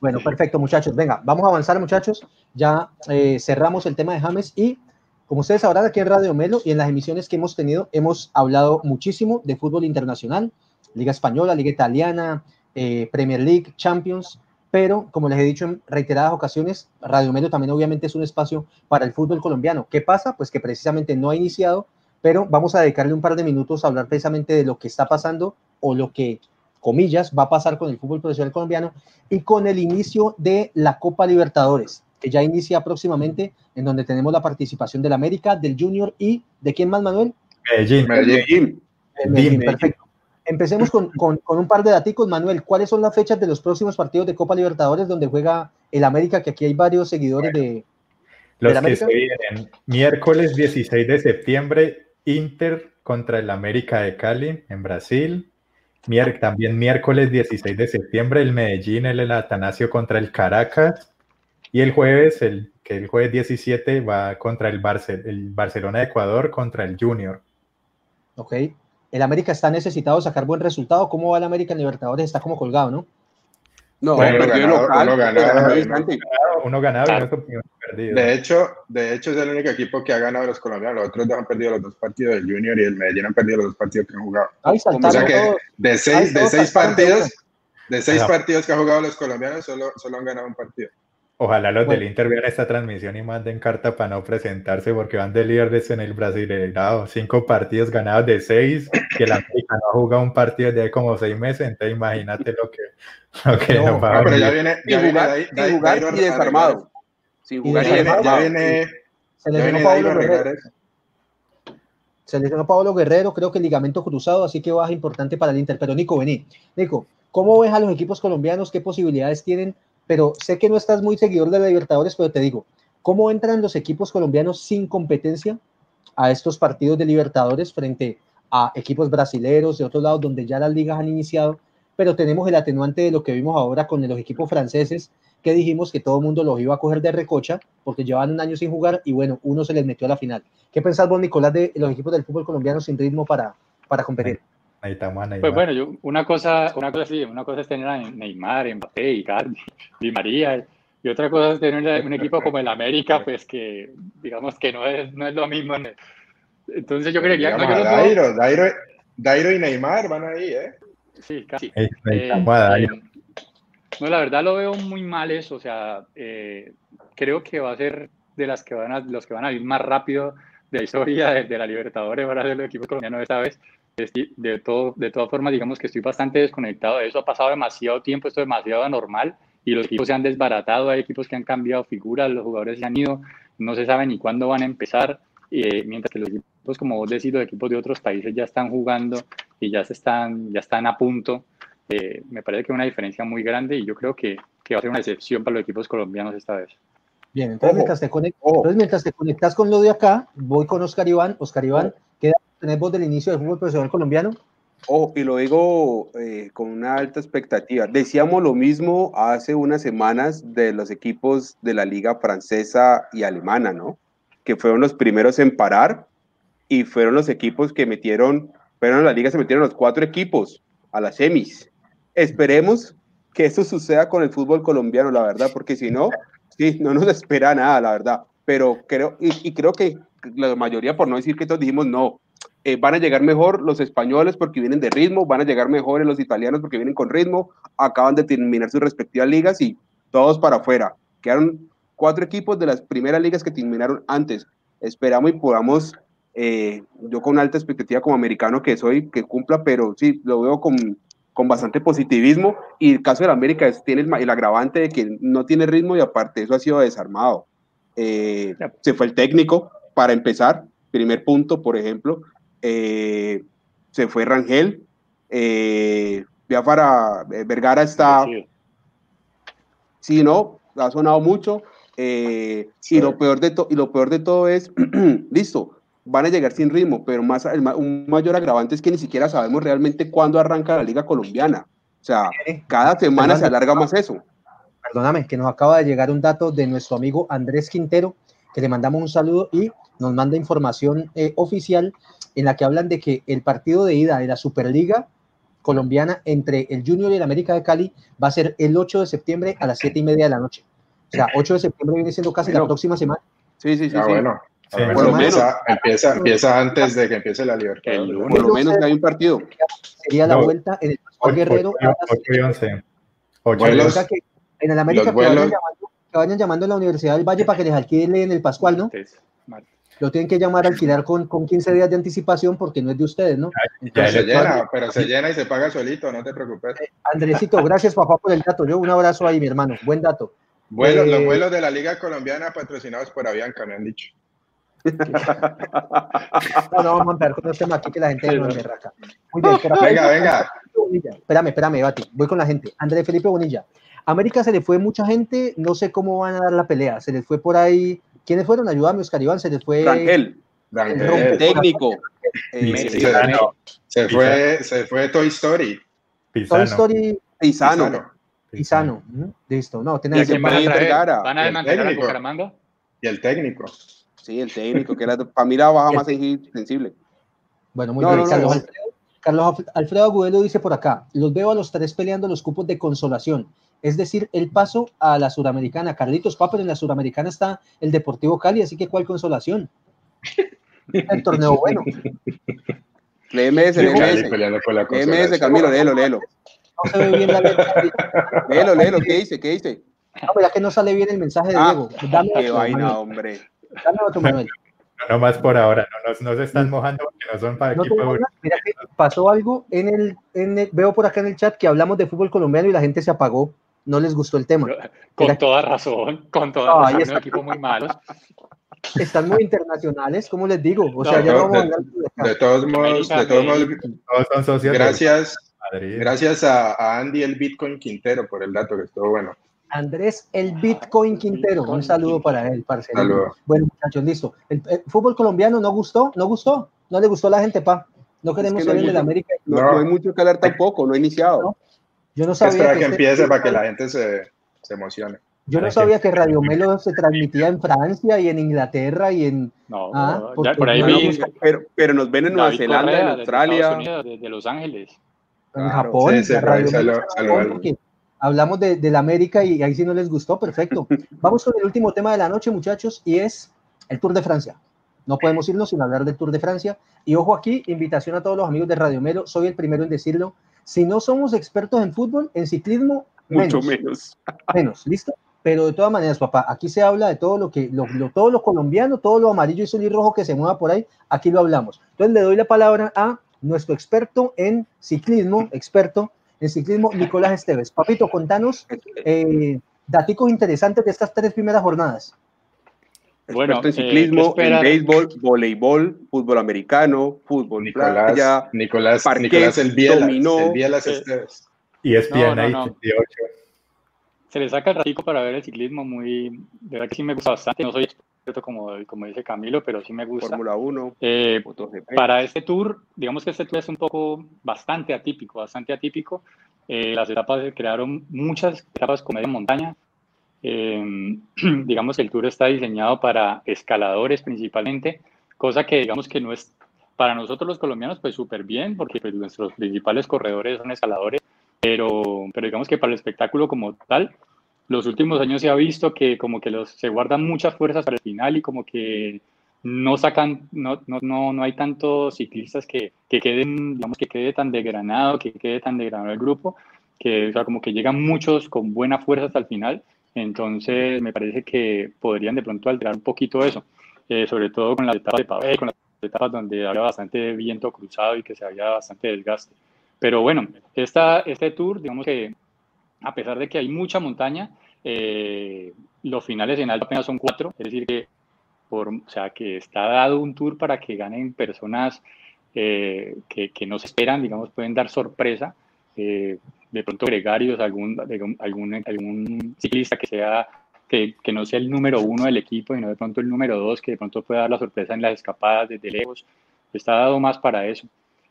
bueno, perfecto, muchachos. Venga, vamos a avanzar, muchachos. Ya eh, cerramos el tema de James y, como ustedes sabrán, aquí en Radio Melo y en las emisiones que hemos tenido, hemos hablado muchísimo de fútbol internacional, Liga Española, Liga Italiana, eh, Premier League, Champions. Pero, como les he dicho en reiteradas ocasiones, Radio Melo también obviamente es un espacio para el fútbol colombiano. ¿Qué pasa? Pues que precisamente no ha iniciado pero vamos a dedicarle un par de minutos a hablar precisamente de lo que está pasando o lo que, comillas, va a pasar con el fútbol profesional colombiano y con el inicio de la Copa Libertadores, que ya inicia próximamente, en donde tenemos la participación del América, del Junior y de quién más, Manuel? Medellín. Medellín. Medellín, perfecto. Empecemos con, con, con, un par de datos, Manuel. ¿Cuáles son las fechas de los próximos partidos de Copa Libertadores donde juega el América? Que aquí hay varios seguidores de. Los que se vienen miércoles 16 de septiembre, Inter contra el América de Cali en Brasil. también miércoles 16 de septiembre el Medellín, el, Atanasio contra el Caracas. Y el jueves, el, que el jueves 17 va contra el, el Barcelona de Ecuador contra el Junior. Ok. El América está necesitado sacar buen resultado. ¿Cómo va el América en Libertadores? Está como colgado, ¿no? No, perdió local. Uno ganado, uno ganado y no perdido. De hecho, de hecho, es el único equipo que ha ganado los colombianos. Los otros dos han perdido los dos partidos. El Junior y el Medellín han perdido los dos partidos que han jugado. o sea que de seis, de seis partidos, de seis partidos que han jugado los colombianos, solo, solo han ganado un partido. Ojalá los del Inter vean esta transmisión y manden carta para no presentarse porque van de líderes en el Brasileirado. Cinco partidos ganados de seis, que la América no ha jugado un partido de como seis meses, entonces imagínate lo que, lo que no, va a pero ya viene, ya sin jugar, viene, sin jugar y desarmado. Sin jugar y desarmado. Ya viene, se lesionó Pablo Guerrero. Se lesionó Pablo Guerrero, creo que el ligamento cruzado, así que baja importante para el Inter. Pero Nico, vení. Nico, ¿cómo ves a los equipos colombianos? ¿Qué posibilidades tienen pero sé que no estás muy seguidor de la Libertadores, pero te digo, ¿cómo entran los equipos colombianos sin competencia a estos partidos de Libertadores frente a equipos brasileños de otros lados donde ya las ligas han iniciado? Pero tenemos el atenuante de lo que vimos ahora con los equipos franceses, que dijimos que todo el mundo los iba a coger de recocha porque llevan un año sin jugar y bueno, uno se les metió a la final. ¿Qué pensás vos, Nicolás, de los equipos del fútbol colombiano sin ritmo para, para competir? Pues bueno, yo, una cosa, una cosa sí, una cosa es tener a Neymar, Mbappé, Icardi, Di María, y otra cosa es tener un equipo como el América, pues que digamos que no es, no es lo mismo. Entonces yo creo que... No, Dairo, Dairo, Dairo, y Neymar van ahí, ¿eh? Sí, casi. Eh, eh, no, la verdad lo veo muy mal eso, o sea, eh, creo que va a ser de las que van a, los que van a ir más rápido de la historia de, de la Libertadores, van a ser el equipo colombiano esta vez de, todo, de todas formas, digamos que estoy bastante desconectado de eso. Ha pasado demasiado tiempo, esto es demasiado anormal y los equipos se han desbaratado. Hay equipos que han cambiado figuras, los jugadores se han ido, no se sabe ni cuándo van a empezar. Eh, mientras que los equipos, como vos decís, los equipos de otros países ya están jugando y ya, se están, ya están a punto. Eh, me parece que es una diferencia muy grande y yo creo que, que va a ser una excepción para los equipos colombianos esta vez. Bien, entonces, mientras te, entonces mientras te conectas con lo de acá, voy con Oscar Iván. Oscar Iván, ¿qué tenés vos del inicio del fútbol profesional colombiano? Oh, y lo digo eh, con una alta expectativa. Decíamos lo mismo hace unas semanas de los equipos de la liga francesa y alemana, ¿no? Que fueron los primeros en parar y fueron los equipos que metieron, pero en la liga se metieron los cuatro equipos a las semis. Esperemos que eso suceda con el fútbol colombiano, la verdad, porque si no, sí, no nos espera nada, la verdad. Pero creo, y, creo que la mayoría, por no decir que todos dijimos no, eh, van a llegar mejor los españoles porque vienen de ritmo, van a llegar mejores los italianos porque vienen con ritmo, acaban de terminar sus respectivas ligas y todos para afuera. Quedaron cuatro equipos de las primeras ligas que terminaron antes. Esperamos y podamos Eh, yo con alta expectativa como americano que soy, que cumpla, pero sí, lo veo con, con bastante positivismo. Y el caso del América es, tiene el, agravante de que no tiene ritmo y aparte eso ha sido desarmado. Eh, se fue el técnico para empezar, primer punto, por ejemplo. Eh, se fue Rangel. ya para Vergara está. Sí, no, ha sonado mucho. y, lo peor de y lo peor de todo es, listo, van a llegar sin ritmo, pero más, un mayor agravante es que ni siquiera sabemos realmente cuándo arranca la liga colombiana. O sea, cada semana se alarga más eso. Perdóname, que nos acaba de llegar un dato de nuestro amigo Andrés Quintero, que le mandamos un saludo y nos manda información eh, oficial en la que hablan de que el partido de ida de la Superliga colombiana entre el Junior y el América de Cali va a ser el 8 de septiembre a las 7 y media de la noche. O sea, 8 de septiembre viene siendo casi la próxima semana. Sí, sí, sí. Ah, bueno. Por lo menos, empieza, empieza, antes de que empiece la libertad. Por lo menos que hay un partido. Sería la vuelta en el Pascual Guerrero. 8 y 11. en el América que vayan, llamando, que vayan, llamando, a la Universidad del Valle para que les alquilen el Pascual, ¿no? Lo tienen que llamar a alquilar con, con 15 días de anticipación porque no es de ustedes, ¿no? pero se llena, pero se llena y se paga solito, no te preocupes. Eh, Andresito, gracias papá por el dato. Yo un abrazo ahí, mi hermano. Buen dato. Vuelos, los eh, vuelos de la Liga Colombiana patrocinados por Avianca, me han dicho no, no, vamos a empezar con este tema aquí que la gente no acá. Muy bien, venga, venga. Espérame, espérame, Bati. Voy con la gente. Andrés Felipe Bonilla. América se le fue mucha gente, no sé cómo van a dar la pelea. Se les fue por ahí. ¿Quiénes fueron? Ayúdame, Oscar Iván. Se les fue. Rangel. Rangel. Técnico. se, fue, se fue Toy Story. Toy Story. Pisano. Pisano. Listo. No, tiene que van a, van a desmantelar a Bucaramanga. Y el técnico. Sí, el técnico, que era para mí la baja más sensible. Bueno, muy bien. Carlos, Alfredo, Agudelo dice por acá: Los veo a los tres peleando los cupos de consolación. Es decir, el paso a la suramericana. Carlitos Paper en la suramericana está el Deportivo Cali, así que ¿cuál consolación? el torneo bueno. Léeme ese, léeme ese. Camilo, léelo, léelo. No se ve bien la letra. léelo, léelo, ¿qué dice? ¿Qué dice? No, pero es que no sale bien el mensaje de ah, Diego. qué vaina, hombre. No, más por ahora, no, no, se están mojando porque no son para equipo. Mira que pasó algo en el, en veo por acá en el chat que hablamos de fútbol colombiano y la gente se apagó, no les gustó el tema. Con toda razón, con toda razón, es un equipo muy malo. Están muy internacionales, como les digo. O sea, ya no, de, de, todos modos, de todos modos, todos son gracias, gracias a, a Andy el Bitcoin Quintero por el dato que estuvo bueno. Andrés el Bitcoin Quintero. Un saludo para él, parcero. Bueno, muchachos, listo. El, fútbol colombiano no gustó, no gustó, no le gustó a la gente, pa. No queremos es salir de la América. No, hay mucho que hablar tampoco, no he iniciado. Yo no sabía. Espera que, que este empiece para que la gente se, se emocione. Yo no sabía que Radio Melo se transmitía en Francia y en Inglaterra y en. No, ah, ya por ahí vi, pero, pero, nos ven en Nueva Zelanda, en Australia. De, de, Los Ángeles. En Japón. Sí, sí, Radio Melo, hablamos de, la América y ahí sí no les gustó, perfecto. Vamos con el último tema de la noche, muchachos, y es el Tour de Francia. No podemos irnos sin hablar del Tour de Francia. Y ojo aquí, invitación a todos los amigos de Radio Melo, soy el primero en decirlo. Si no somos expertos en fútbol, en ciclismo, mucho menos. Menos, ¿listo? Pero de todas maneras, papá, aquí se habla de todo lo que, lo, todo lo colombiano, todo lo amarillo y rojo que se mueva por ahí, aquí lo hablamos. Entonces le doy la palabra a nuestro experto en ciclismo, experto en ciclismo, Nicolás Esteves. Papito, contanos eh, datos interesantes de estas tres primeras jornadas. Bueno, en ciclismo, en béisbol, voleibol, fútbol americano, fútbol Nicolás, playa, Nicolás, parquet, Nicolás el dominó, el Bielas Esteves. Y es no, no, no. Se le saca el ratico para ver el ciclismo muy, de verdad que sí me gusta bastante. No soy como, como dice Camilo, pero sí me gusta. Fórmula 1. Eh, para este tour, digamos que este tour es un poco bastante atípico, bastante atípico. Eh, las etapas se crearon muchas etapas con media montaña. Eh, digamos el tour está diseñado para escaladores principalmente, cosa que digamos que no es para nosotros los colombianos pues súper bien, porque pues, nuestros principales corredores son escaladores, pero, pero digamos que para el espectáculo como tal, los últimos años se ha visto que como que los, se guardan muchas fuerzas para el final y como que no sacan, no, no, no, no hay tantos ciclistas que, que, queden, digamos, que quede tan degranado, que quede tan degranado el grupo, que o sea, como que llegan muchos con buena fuerza hasta el final. Entonces me parece que podrían de pronto alterar un poquito eso, eh, sobre todo con las etapas de pavé, con las etapas donde había bastante viento cruzado y que se había bastante desgaste. Pero bueno, esta, este tour, digamos que a pesar de que hay mucha montaña, eh, los finales en alto apenas son cuatro, es decir, que, por, o sea, que está dado un tour para que ganen personas eh, que, que no se esperan, digamos, pueden dar sorpresa. Eh, de pronto gregarios, algún, algún, algún ciclista que sea que, que, no sea el número uno del equipo, sino de pronto el número dos, que de pronto pueda dar la sorpresa en las escapadas desde lejos. Está dado más para eso.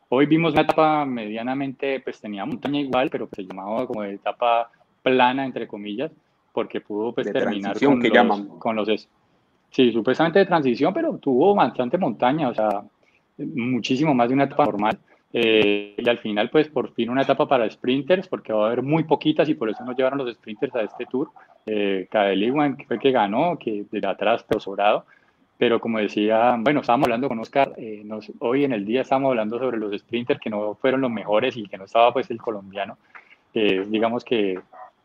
Hoy vimos una etapa medianamente, pues tenía montaña igual, pero se llamaba como de etapa plana, entre comillas, porque pudo pues, terminar con que los, llaman. con los... Sí, supuestamente de transición, pero tuvo bastante montaña, o sea, muchísimo más de una etapa normal. Eh, y al final, pues por fin una etapa para sprinters, porque va a haber muy poquitas y por eso nos llevaron los sprinters a este tour. Eh, que fue el que ganó, que de atrás, pero sobrado. Pero como decía, bueno, estábamos hablando con Oscar, eh, nos, hoy en el día estábamos hablando sobre los sprinters que no fueron los mejores y que no estaba pues el colombiano. Eh, digamos que,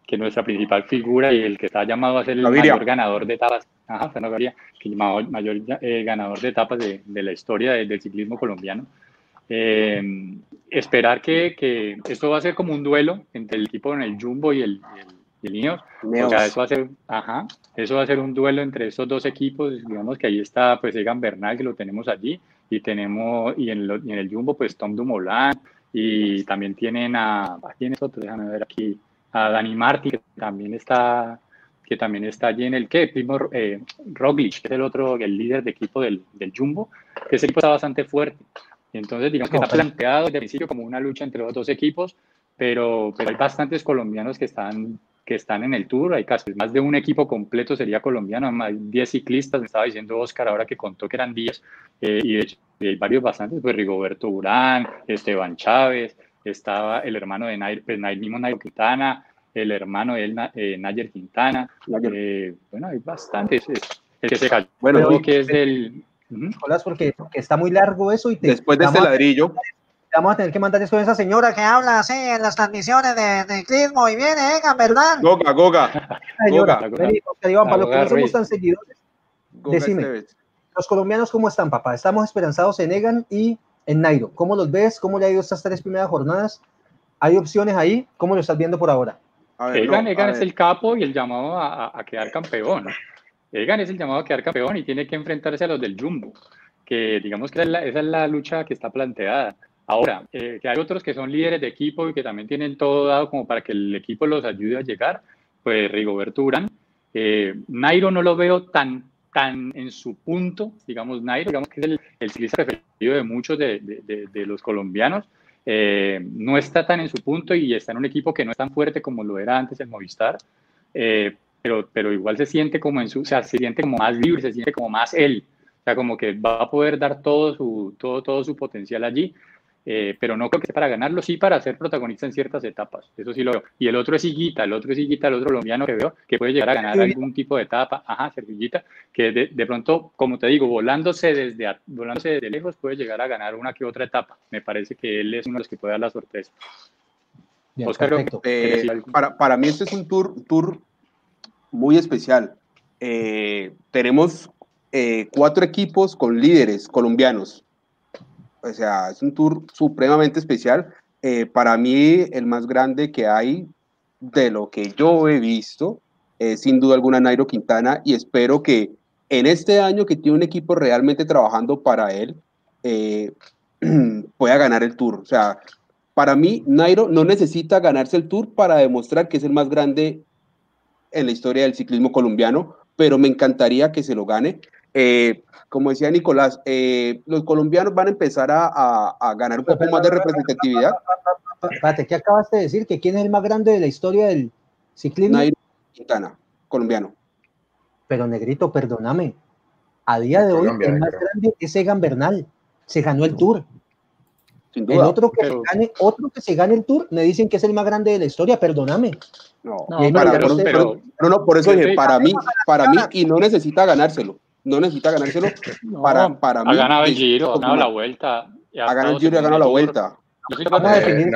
que nuestra principal figura y el que está llamado a ser el Gaviria. mayor ganador de etapas, ajá, Gaviria, que llamado mayor eh, ganador de etapas de, de la historia de- del ciclismo colombiano. Eh, esperar que, que esto va a ser como un duelo entre el equipo en el Jumbo y el, y el, y el Ineos. O sea, eso va a ser, ajá, eso va a ser un duelo entre estos dos equipos. Digamos que ahí está, pues, Egan Bernal, que lo tenemos allí, y tenemos, y en, lo- y en el Jumbo, pues, Tom Dumoulin, y también tienen a, ¿a quién es otro? Déjame ver aquí, a Dani Martin, que también está, que también está allí en el, ¿qué? Primo eh, Roglic, que es el otro, el líder de equipo del, del Jumbo, que ese equipo está bastante fuerte. Entonces, digamos que está planteado desde el principio como una lucha entre los dos equipos, pero, pero hay bastantes colombianos que están, que están en el tour. Hay casi más de un equipo completo sería colombiano, más de 10 ciclistas, me estaba diciendo Oscar ahora que contó que eran 10, eh, y de hecho y hay varios bastantes, pues Rigoberto Urán, Esteban Chávez, estaba el hermano de Nair, pues, Nair mismo Nairo Quintana, el hermano de él, eh, Nayer Quintana, eh, bueno, hay bastantes. Es- El que se cayó, Bueno, creo que es del... Ujú. Nicolás, porque, porque está muy largo eso y te Después de este vamos, a, ladrillo, vamos a tener que mandar con esa señora que habla así en las transmisiones de, de ciclismo y viene, Egan, ¿verdad? Goga, Goga, señora, Goga, vení, Iván, para los que no somos tan seguidores, Goga Decime. Esteves. los colombianos, ¿cómo están, papá? Estamos esperanzados en Egan y en Nairo. ¿Cómo los ves? ¿Cómo le ha ido estas tres primeras jornadas? ¿Hay opciones ahí? ¿Cómo lo estás viendo por ahora? A ver, Egan, no, Egan a es ver. el capo y el llamado a, a- a quedar campeón. Egan es el llamado a quedar campeón y tiene que enfrentarse a los del Jumbo, que digamos que esa es la, esa es la lucha que está planteada. Ahora, eh, que hay otros que son líderes de equipo y que también tienen todo dado como para que el equipo los ayude a llegar, pues Rigoberto Urán. Eh, Nairo no lo veo tan, tan en su punto, digamos, Nairo, digamos que es el, el ciclista preferido de muchos de, de- de- de los colombianos, eh, no está tan en su punto y está en un equipo que no es tan fuerte como lo era antes el Movistar, eh, pero, pero igual se siente como en su, o sea, se siente como más libre, se siente como más él, o sea, como que va a poder dar todo su, todo, todo su potencial allí, eh, pero no creo que sea para ganarlo, sí para ser protagonista en ciertas etapas, eso sí lo veo. Y el otro es Higuita, el otro es Higuita, el otro colombiano que veo, que puede llegar a ganar algún tipo de etapa, ajá, Sergio Higuita, que de, de pronto, como te digo, volándose desde, volándose desde lejos puede llegar a ganar una que otra etapa. Me parece que él es uno de los que puede dar la sorpresa. Bien, Oscar. Eh, para, para mí este es un tour, tour muy especial. Eh, tenemos eh, cuatro equipos con líderes colombianos. O sea, es un tour supremamente especial. Eh, para mí, el más grande que hay de lo que yo he visto es sin duda alguna Nairo Quintana y espero que en este año que tiene un equipo realmente trabajando para él, eh, pueda ganar el tour. O sea, para mí, Nairo no necesita ganarse el Tour para demostrar que es el más grande en la historia del ciclismo colombiano, pero me encantaría que se lo gane. Eh, como decía Nicolás, eh, los colombianos van a empezar a, a- a ganar un poco más de representatividad. Espérate, ¿qué acabaste de decir? ¿Que quién es el más grande de la historia del ciclismo? Nairo Quintana, colombiano. Pero Negrito, perdóname. A día de hoy, el más creo. grande es Egan Bernal. Se ganó el Tour. Sin El otro que, Pero- se gane, otro que se gane el Tour, me dicen que es el más grande de la historia, perdóname. No, No, para- pero, por- pero- no, no, por eso dije, para mí, para mí, y no necesita ganárselo. No necesita ganárselo no, para, para mí. ha ganado el Giro, ha ganado la ha vuelta. y ganado el Giro y ha ganado la vuelta. Vamos a definir-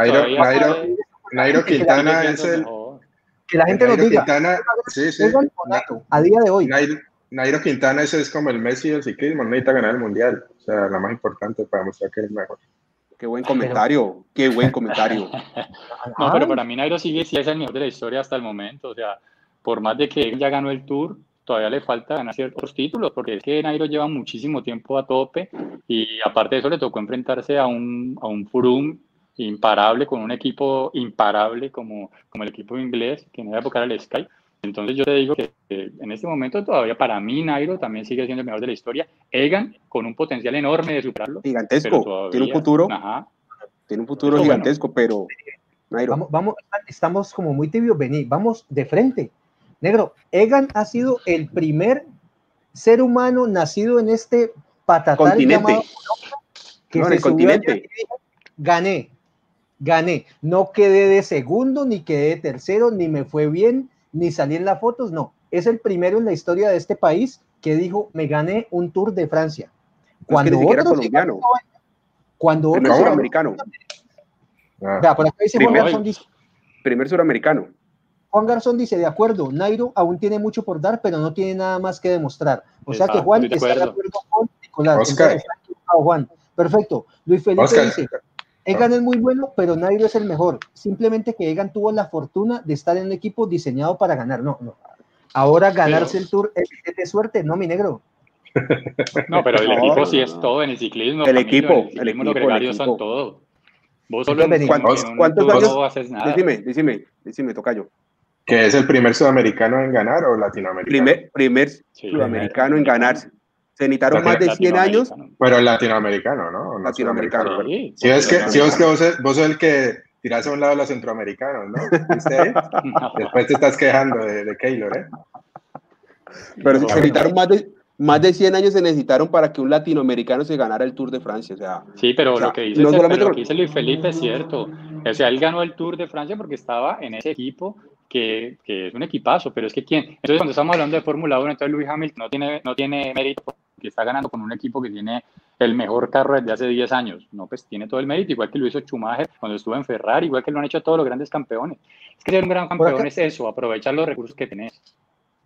Nairo, Quintana es el. Que la gente nos diga, Quintana, sí, sí. A día de hoy. Nairo, Nairo Quintana ese es como el Messi del ciclismo, no necesita ganar el mundial. O sea, la más importante para mostrar que es mejor. Qué buen comentario, qué buen comentario. no, pero para mí Nairo sigue sí es el mejor de la historia hasta el momento. O sea, por más de que él ya ganó el Tour, todavía le falta ganar ciertos títulos, porque es que Nairo lleva muchísimo tiempo a tope y aparte de eso le tocó enfrentarse a un, a un Furum imparable, con un equipo imparable como, como el equipo inglés, que en esa época era el Sky. Entonces yo te digo que en este momento todavía para mí Nairo también sigue siendo el mejor de la historia. Egan con un potencial enorme de superarlo. Gigantesco, tiene un futuro. Tiene un futuro gigantesco, pero Nairo. Vamos, vamos, estamos como muy tibios, vení, vamos de frente. Negro, Egan ha sido el primer ser humano nacido en este patatal continente. que no, en el continente. gané, gané. No quedé de segundo, ni quedé de tercero, ni me fue bien, ni salí en las fotos, no. Es el primero en la historia de este país que dijo, me gané un Tour de Francia. Cuando es que colombiano. Cuando otro suramericano. Ah. por acá dice Juan Garzón, dice, primer suramericano. Juan Garzón dice, de acuerdo, Nairo aún tiene mucho por dar, pero no tiene nada más que demostrar. O sea que Juan está de acuerdo con Nicolás. Oscar. Juan. Perfecto. Luis Felipe dice, Egan es muy bueno, pero Nairo es el mejor. Simplemente que Egan tuvo la fortuna de estar en un equipo diseñado para ganar. No, no. Ahora ganarse el Tour es, de suerte, no, mi negro. No, pero el equipo sí es todo en el ciclismo. El equipo, el, equipo, los gregarios son todo. Vos solo en, ¿Cuántos, ¿cuántos años? No haces nada. Decime, decime, decime, tocayo. ¿Que es el primer sudamericano en ganar o latinoamericano? Primer, primer sudamericano en ganarse. Se necesitaron más de 100 años. Pero latinoamericano, ¿no? latinoamericano. Sí, si es que, si es que vos, vos sos el que tirás a un lado a los centroamericanos, ¿no? Después te estás quejando de, de Keylor, ¿eh? Pero se necesitaron más de, más de 100 años se necesitaron para que un latinoamericano se ganara el Tour de Francia. O sea, sí, pero, lo, que dice, lo que dice Luis Felipe es cierto. O sea, él ganó el Tour de Francia porque estaba en ese equipo que, que, es un equipazo, pero es que quién. Entonces, cuando estamos hablando de Fórmula 1, entonces Luis Hamilton no tiene, no tiene mérito porque está ganando con un equipo que tiene el mejor carro desde hace 10 años. No, pues tiene todo el mérito, igual que lo hizo Schumacher cuando estuvo en Ferrari, igual que lo han hecho todos los grandes campeones. Es que ser un gran campeón es eso, aprovechar los recursos que tenés.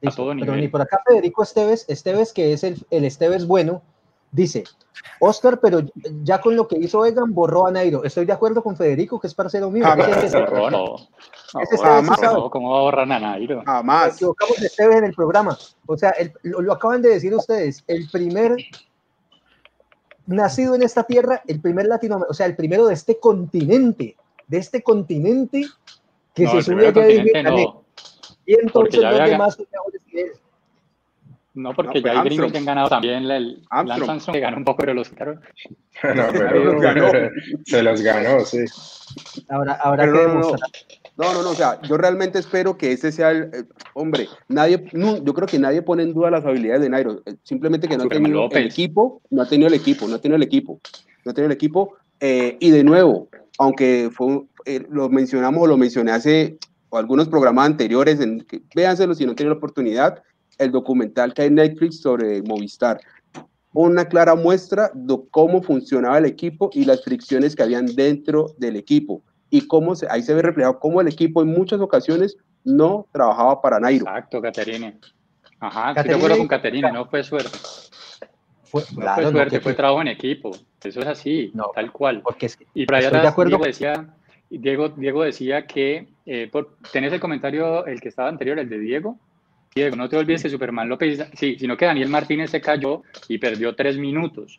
A todo nivel. Pero ni por acá Federico Esteves, Esteves que es el, el Esteves bueno, Dice, Oscar, pero ya con lo que hizo Egan borró a Nairo. Estoy de acuerdo con Federico, que es parcero mío. Jamás. No. Jamás. ¿Cómo va a borrar a Nairo? Jamás. Nos equivocamos de Esteves en el programa. O sea, lo, acaban de decir ustedes. El primer nacido en esta tierra, el primer latinoamericano, o sea, el primero de este continente, de este continente que se sube allá de Y entonces los demás son mejores que él. No, porque ya hay gringos que han ganado también. El Lance Armstrong que ganó un poco, pero los no, pero ganó. se los ganó, sí. Ahora, ahora no, no, no, no, o sea, yo realmente espero que ese sea el. Eh, hombre, nadie, no, yo creo que nadie pone en duda las habilidades de Nairo. Eh, simplemente que no ha tenido el equipo, no ha tenido el equipo, no ha tenido el equipo, no ha tenido el equipo. Eh, y de nuevo, aunque fue, lo mencionamos o lo mencioné hace algunos programas anteriores, en, que, véanselo si no tienen la oportunidad el documental que hay en Netflix sobre Movistar. Una clara muestra de cómo funcionaba el equipo y las fricciones que habían dentro del equipo. Y cómo se, ahí se ve reflejado cómo el equipo en muchas ocasiones no trabajaba para Nairo. Exacto, Caterine. Ajá, estoy de acuerdo con Caterine, no fue suerte. Fue, no fue suerte, fue trabajo en equipo. Eso es así, no, tal cual. Porque es y para allá de acuerdo. Diego decía, Diego, Diego decía que, eh, tenés el comentario, el que estaba anterior, el de Diego, Diego, no te olvides que Superman López, sí, sino que Daniel Martínez se cayó y perdió tres minutos.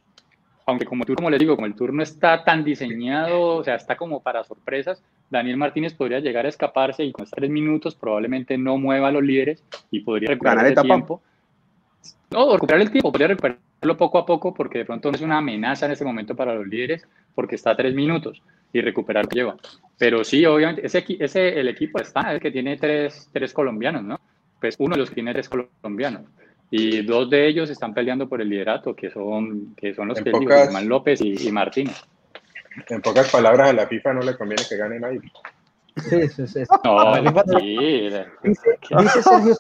Aunque como tú, como les digo, como el turno está tan diseñado, o sea, está como para sorpresas, Daniel Martínez podría llegar a escaparse y con estos tres minutos probablemente no mueva a los líderes y podría recuperar el tiempo. No, recuperar el tiempo, podría recuperarlo poco a poco porque de pronto no es una amenaza en este momento para los líderes porque está a tres minutos y recuperar lo que lleva. Pero sí, obviamente, ese, ese el equipo está, es que tiene tres, tres colombianos, ¿no? Pues uno de los tiene es colombiano y dos de ellos están peleando por el liderato, que son, que son los que pocas, digo, López y, Martín. En pocas palabras, a la FIFA no le conviene que gane nadie. Sí, sí, sí. No, sí. Dice, dice Sergio,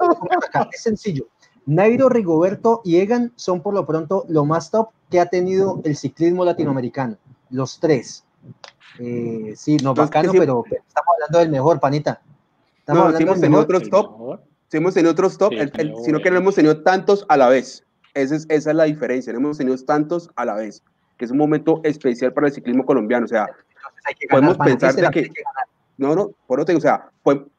es sencillo. Nairo, Rigoberto y Egan son por lo pronto lo más top que ha tenido el ciclismo latinoamericano. Los tres. Eh, sí, no, bacano, pero estamos hablando del mejor, panita. Estamos no, hablando del mejor. otros top Si hemos tenido otros top, sino que no hemos tenido tantos a la vez. Esa es, esa es la diferencia, no hemos tenido tantos a la vez, que es un momento especial para el ciclismo colombiano. O sea, podemos pensar de que... no, no, por otro, o sea,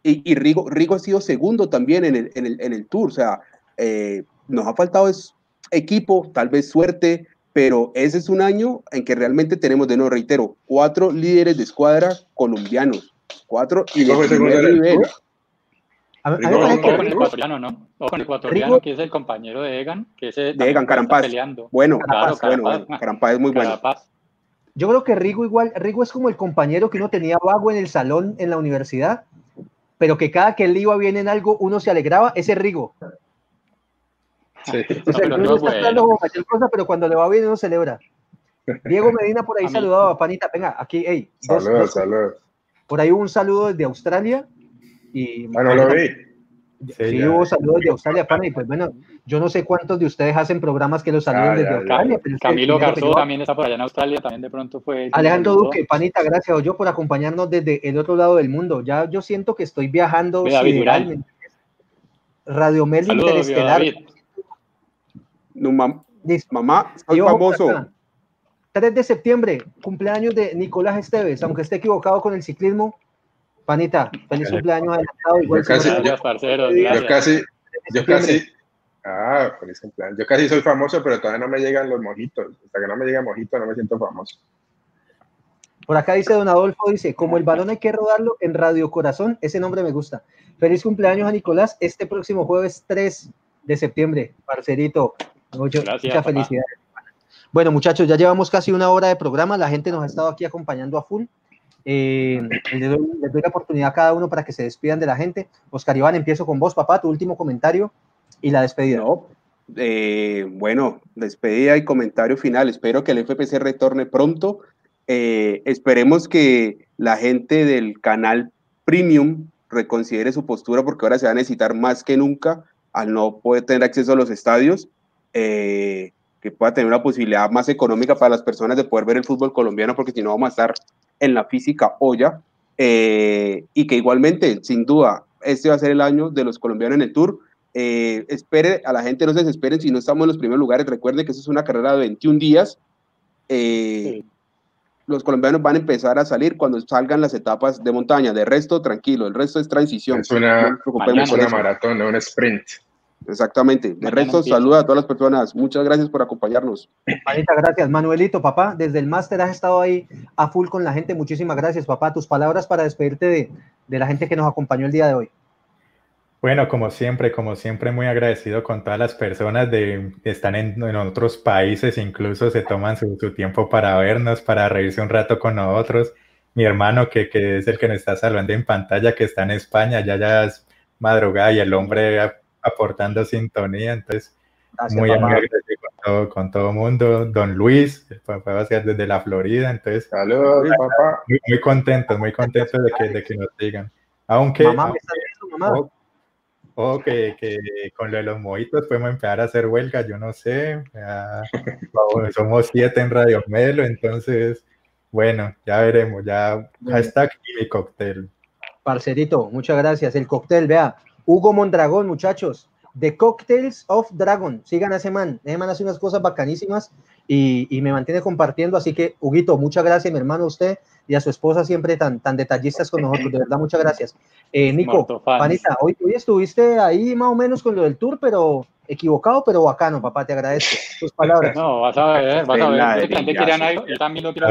y, Rigo, Rigo ha sido segundo también en el, en el, en el Tour, o sea, eh, nos ha faltado es equipo, tal vez suerte, pero ese es un año en que realmente tenemos, de nuevo reitero, cuatro líderes de escuadra colombianos, cuatro y de primer nivel. A, ver, ojo con el ecuatoriano, ¿no? Ojo con el ecuatoriano, que es el compañero de Egan, que es de Egan, Carampaz. Bueno, Carapaz, bueno, bueno, Carampaz es muy bueno. Yo creo que Rigo igual, Rigo es como el compañero que uno tenía vago en el salón en la universidad, pero que cada que él iba bien en algo, uno se alegraba, ese Rigo. Sí. O sea, no, pero, cosa, pero cuando le va bien uno celebra. Diego Medina por ahí saludaba, panita. Venga, aquí, hey. Saludos, saludos. Por ahí hubo un saludo desde Australia. Y bueno, lo vi. Sí, hubo saludos de Australia, pana, y pues bueno, yo no sé cuántos de ustedes hacen programas que los saluden desde Australia. Camilo Garzón también está por allá en Australia, también de pronto fue. Alejandro Duque, panita, gracias yo por acompañarnos desde el otro lado del mundo. Ya yo siento que estoy viajando Radio Mel Interestelar. No, mamá, soy famoso. 3 de septiembre, cumpleaños de Nicolás Esteves, aunque esté equivocado con el ciclismo. Panita, feliz cumpleaños adelantado. Igual yo casi, parceros, yo casi, yo casi, ah, feliz cumpleaños. Yo casi soy famoso, pero todavía no me llegan los mojitos. Hasta que no me llega mojito, no me siento famoso. Por acá dice Don Adolfo, dice, como el balón hay que rodarlo en Radio Corazón, ese nombre me gusta. Feliz cumpleaños a Nicolás este próximo jueves 3 de septiembre, parcerito. Mucho, muchas felicidades. Bueno, muchachos, ya llevamos casi una hora de programa. La gente nos ha estado aquí acompañando a full. Eh, les, doy, la oportunidad a cada uno para que se despidan de la gente. Oscar Iván, empiezo con vos, papá, tu último comentario y la despedida. Eh, bueno, despedida y comentario final. Espero que el FPC retorne pronto. Eh, esperemos que la gente del canal Premium reconsidere su postura porque ahora se va a necesitar más que nunca al no poder tener acceso a los estadios. Eh, que pueda tener una posibilidad más económica para las personas de poder ver el fútbol colombiano, porque si no vamos a estar en la física olla, eh, y que igualmente, sin duda, este va a ser el año de los colombianos en el Tour. Eh, espere, a la gente no se desesperen si no estamos en los primeros lugares, recuerden que eso es una carrera de 21 días. Los colombianos van a empezar a salir cuando salgan las etapas de montaña, de resto tranquilo, el resto es transición. Es una, una maratón, no un sprint. Exactamente. De resto, saluda a todas las personas. Muchas gracias por acompañarnos. Muchas gracias. Manuelito, papá, desde el máster has estado ahí a full con la gente. Muchísimas gracias, papá. Tus palabras para despedirte de, de la gente que nos acompañó el día de hoy. Bueno, como siempre, como siempre, muy agradecido con todas las personas de, que están en, en otros países, incluso se toman su, su, tiempo para vernos, para reírse un rato con nosotros. Mi hermano, que, que, es el que nos está salvando en pantalla, que está en España, ya ya es madrugada y el hombre aportando sintonía, entonces muy agradecido con todo, el mundo. Don Luis, papá desde la Florida, entonces Saludos, papá. Muy, muy contentos, muy contentos de que, de que nos digan. Aunque, mamá, O, que, que, con lo de los mojitos podemos empezar a hacer huelga, yo no sé. somos siete en Radio Melo, entonces, bueno, ya veremos. Ya hashtag y mi cóctel. Parcerito, muchas gracias. El cóctel, vea, Hugo Mondragón, muchachos. The Cocktails of Dragon. Sigan a ese man. Ese man hace unas cosas bacanísimas y, me mantiene compartiendo. Así que, Huguito, muchas gracias, mi hermano, a usted y a su esposa siempre tan, tan detallistas con nosotros. De verdad, muchas gracias. Eh, Nico, panita, hoy, hoy estuviste ahí más o menos con lo del tour, pero equivocado, pero bacano, papá. Te agradezco tus palabras. No, vas a ver, vas a ver. Yo también lo quiero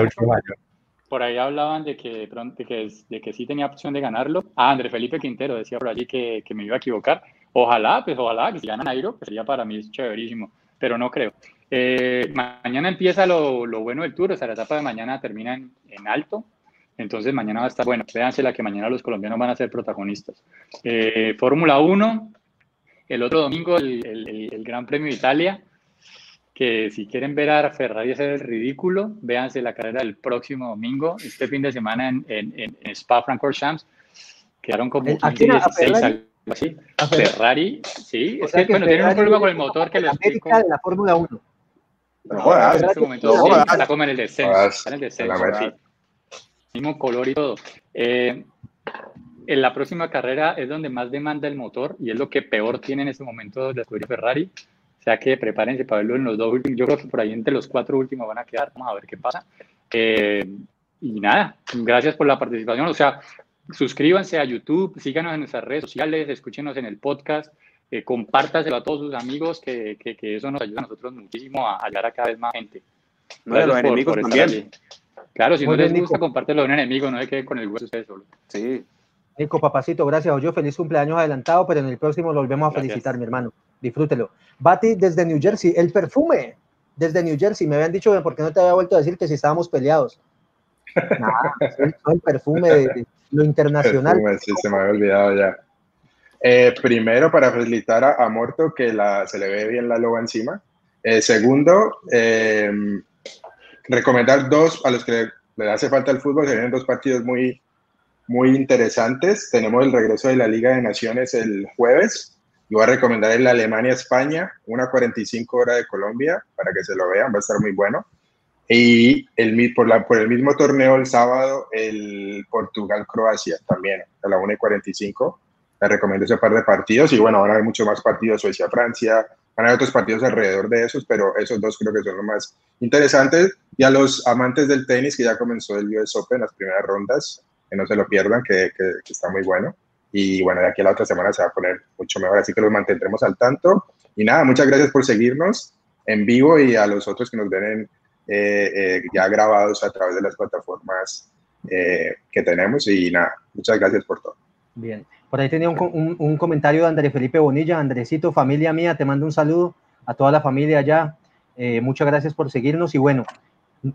por ahí hablaban de que, de, pronto, que, de que sí tenía opción de ganarlo. Ah, André Felipe Quintero decía por allí que, que me iba a equivocar. Ojalá, pues ojalá que si gana Nairo, pues sería para mí chéverísimo, pero no creo. Eh, mañana empieza lo, lo, bueno del tour, o sea, la etapa de mañana termina en, en, alto, entonces mañana va a estar bueno. Véanse la que mañana los colombianos van a ser protagonistas. Eh, Fórmula 1, el otro domingo el, el, el Gran Premio de Italia que si quieren ver a Ferrari hacer el ridículo, véanse la carrera del próximo domingo, este fin de semana en, en, en Spa Francorchamps. Quedaron como 15, 16, algo así. Ferrari, sí, es que, bueno, tienen un problema con el motor que lo explico. de la Fórmula 1. No, en este momento no, sí, está como en el descenso, está en el descenso, sí. Mismo color y todo. Eh, en la próxima carrera es donde más demanda el motor y es lo que peor tiene en este momento la escudería Ferrari. O sea que prepárense para verlo en los dos últimos. Yo creo que por ahí entre los cuatro últimos van a quedar. Vamos a ver qué pasa. Eh, y nada, gracias por la participación. O sea, suscríbanse a YouTube, síganos en nuestras redes sociales, escúchenos en el podcast, eh, compártaselo a todos sus amigos, que, que, que, eso nos ayuda a nosotros muchísimo a, llegar a cada vez más gente. No, los enemigos también. Claro, si no les gusta, compártelo a un enemigo, no hay que con el hueso ustedes solo. Sí. Nico, papacito, gracias. Yo feliz cumpleaños adelantado, pero en el próximo lo volvemos a felicitar, mi hermano. Disfrútelo. Bati desde New Jersey, el perfume desde New Jersey. Me habían dicho, ¿por qué no te había vuelto a decir que si estábamos peleados? Nada, el perfume de, lo internacional. sí, se me había olvidado ya. Eh, primero, para felicitar a, a, Morto, que la, se le ve bien la loba encima. Eh, segundo, eh, recomendar dos a los que le hace falta el fútbol. Se vienen dos partidos muy, muy interesantes. Tenemos el regreso de la Liga de Naciones el jueves. Y voy a recomendar el Alemania-España, una 45 horas de Colombia, para que se lo vean, va a estar muy bueno. Y el, por, la, por el mismo torneo el sábado, el Portugal-Croacia también, a la 1 y 45. Les recomiendo ese par de partidos. Y bueno, van a haber muchos más partidos, Suecia-Francia, van a haber otros partidos alrededor de esos, pero esos dos creo que son los más interesantes. Y a los amantes del tenis, que ya comenzó el US Open, las primeras rondas, que no se lo pierdan, que, que, está muy bueno. Y bueno, de aquí a la otra semana se va a poner mucho mejor, así que los mantendremos al tanto. Y nada, muchas gracias por seguirnos en vivo y a los otros que nos ven en, eh, eh, ya grabados a través de las plataformas eh, que tenemos. Y nada, muchas gracias por todo. Bien, por ahí tenía un, un, un, comentario de Andrés Felipe Bonilla. Andresito, familia mía, te mando un saludo a toda la familia allá. muchas gracias por seguirnos y bueno,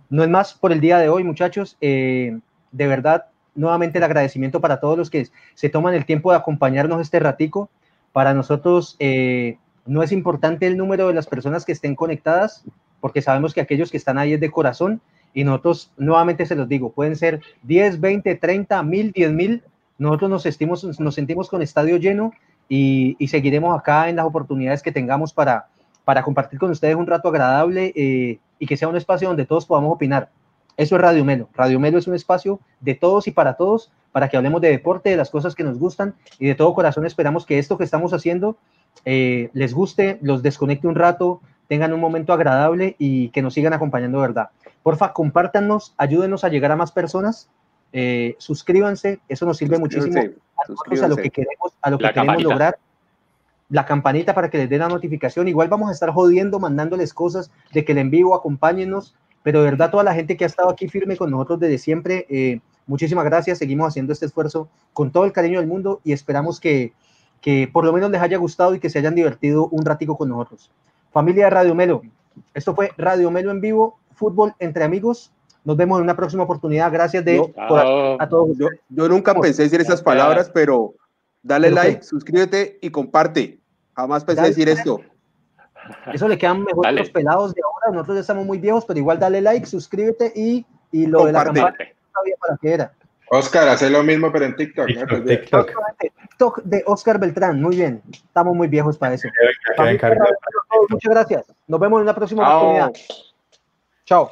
no es más por el día de hoy, muchachos. de verdad, nuevamente el agradecimiento para todos los que se toman el tiempo de acompañarnos este ratico. Para nosotros eh, no es importante el número de las personas que estén conectadas, porque sabemos que aquellos que están ahí es de corazón y nosotros nuevamente se los digo, pueden ser 10, 20, 30, 1000, 10 mil. Nosotros nos, estimos, nos sentimos con estadio lleno y, y, seguiremos acá en las oportunidades que tengamos para, para compartir con ustedes un rato agradable eh, y que sea un espacio donde todos podamos opinar. Eso es Radio Melo. Radio Melo es un espacio de todos y para todos, para que hablemos de deporte, de las cosas que nos gustan y de todo corazón esperamos que esto que estamos haciendo eh, les guste, los desconecte un rato, tengan un momento agradable y que nos sigan acompañando verdad. Porfa, compártanos, ayúdenos a llegar a más personas, eh, suscríbanse, eso nos sirve muchísimo a, lo que queremos, a lo que queremos lograr la campanita para que les den la notificación. Igual vamos a estar jodiendo, mandándoles cosas de que el en vivo, acompáñenos pero de verdad toda la gente que ha estado aquí firme con nosotros desde siempre, eh, muchísimas gracias, seguimos haciendo este esfuerzo con todo el cariño del mundo y esperamos que, que por lo menos les haya gustado y que se hayan divertido un ratico con nosotros. Familia de Radio Melo, esto fue Radio Melo en vivo, fútbol entre amigos. Nos vemos en una próxima oportunidad. Gracias de, a, todos. Yo, yo nunca pensé decir esas palabras, pero dale like, suscríbete y comparte. Jamás pensé decir esto. Eso le quedan mejor los pelados de. Nosotros ya estamos muy viejos, pero igual dale like, suscríbete y, y lo de la campana sabía para qué era. Oscar, hace lo mismo, pero en TikTok. ¿no? TikTok. TikTok de Oscar Beltrán, muy bien. Estamos muy viejos para eso. Muchas gracias. Nos vemos en una próxima oportunidad. Chao.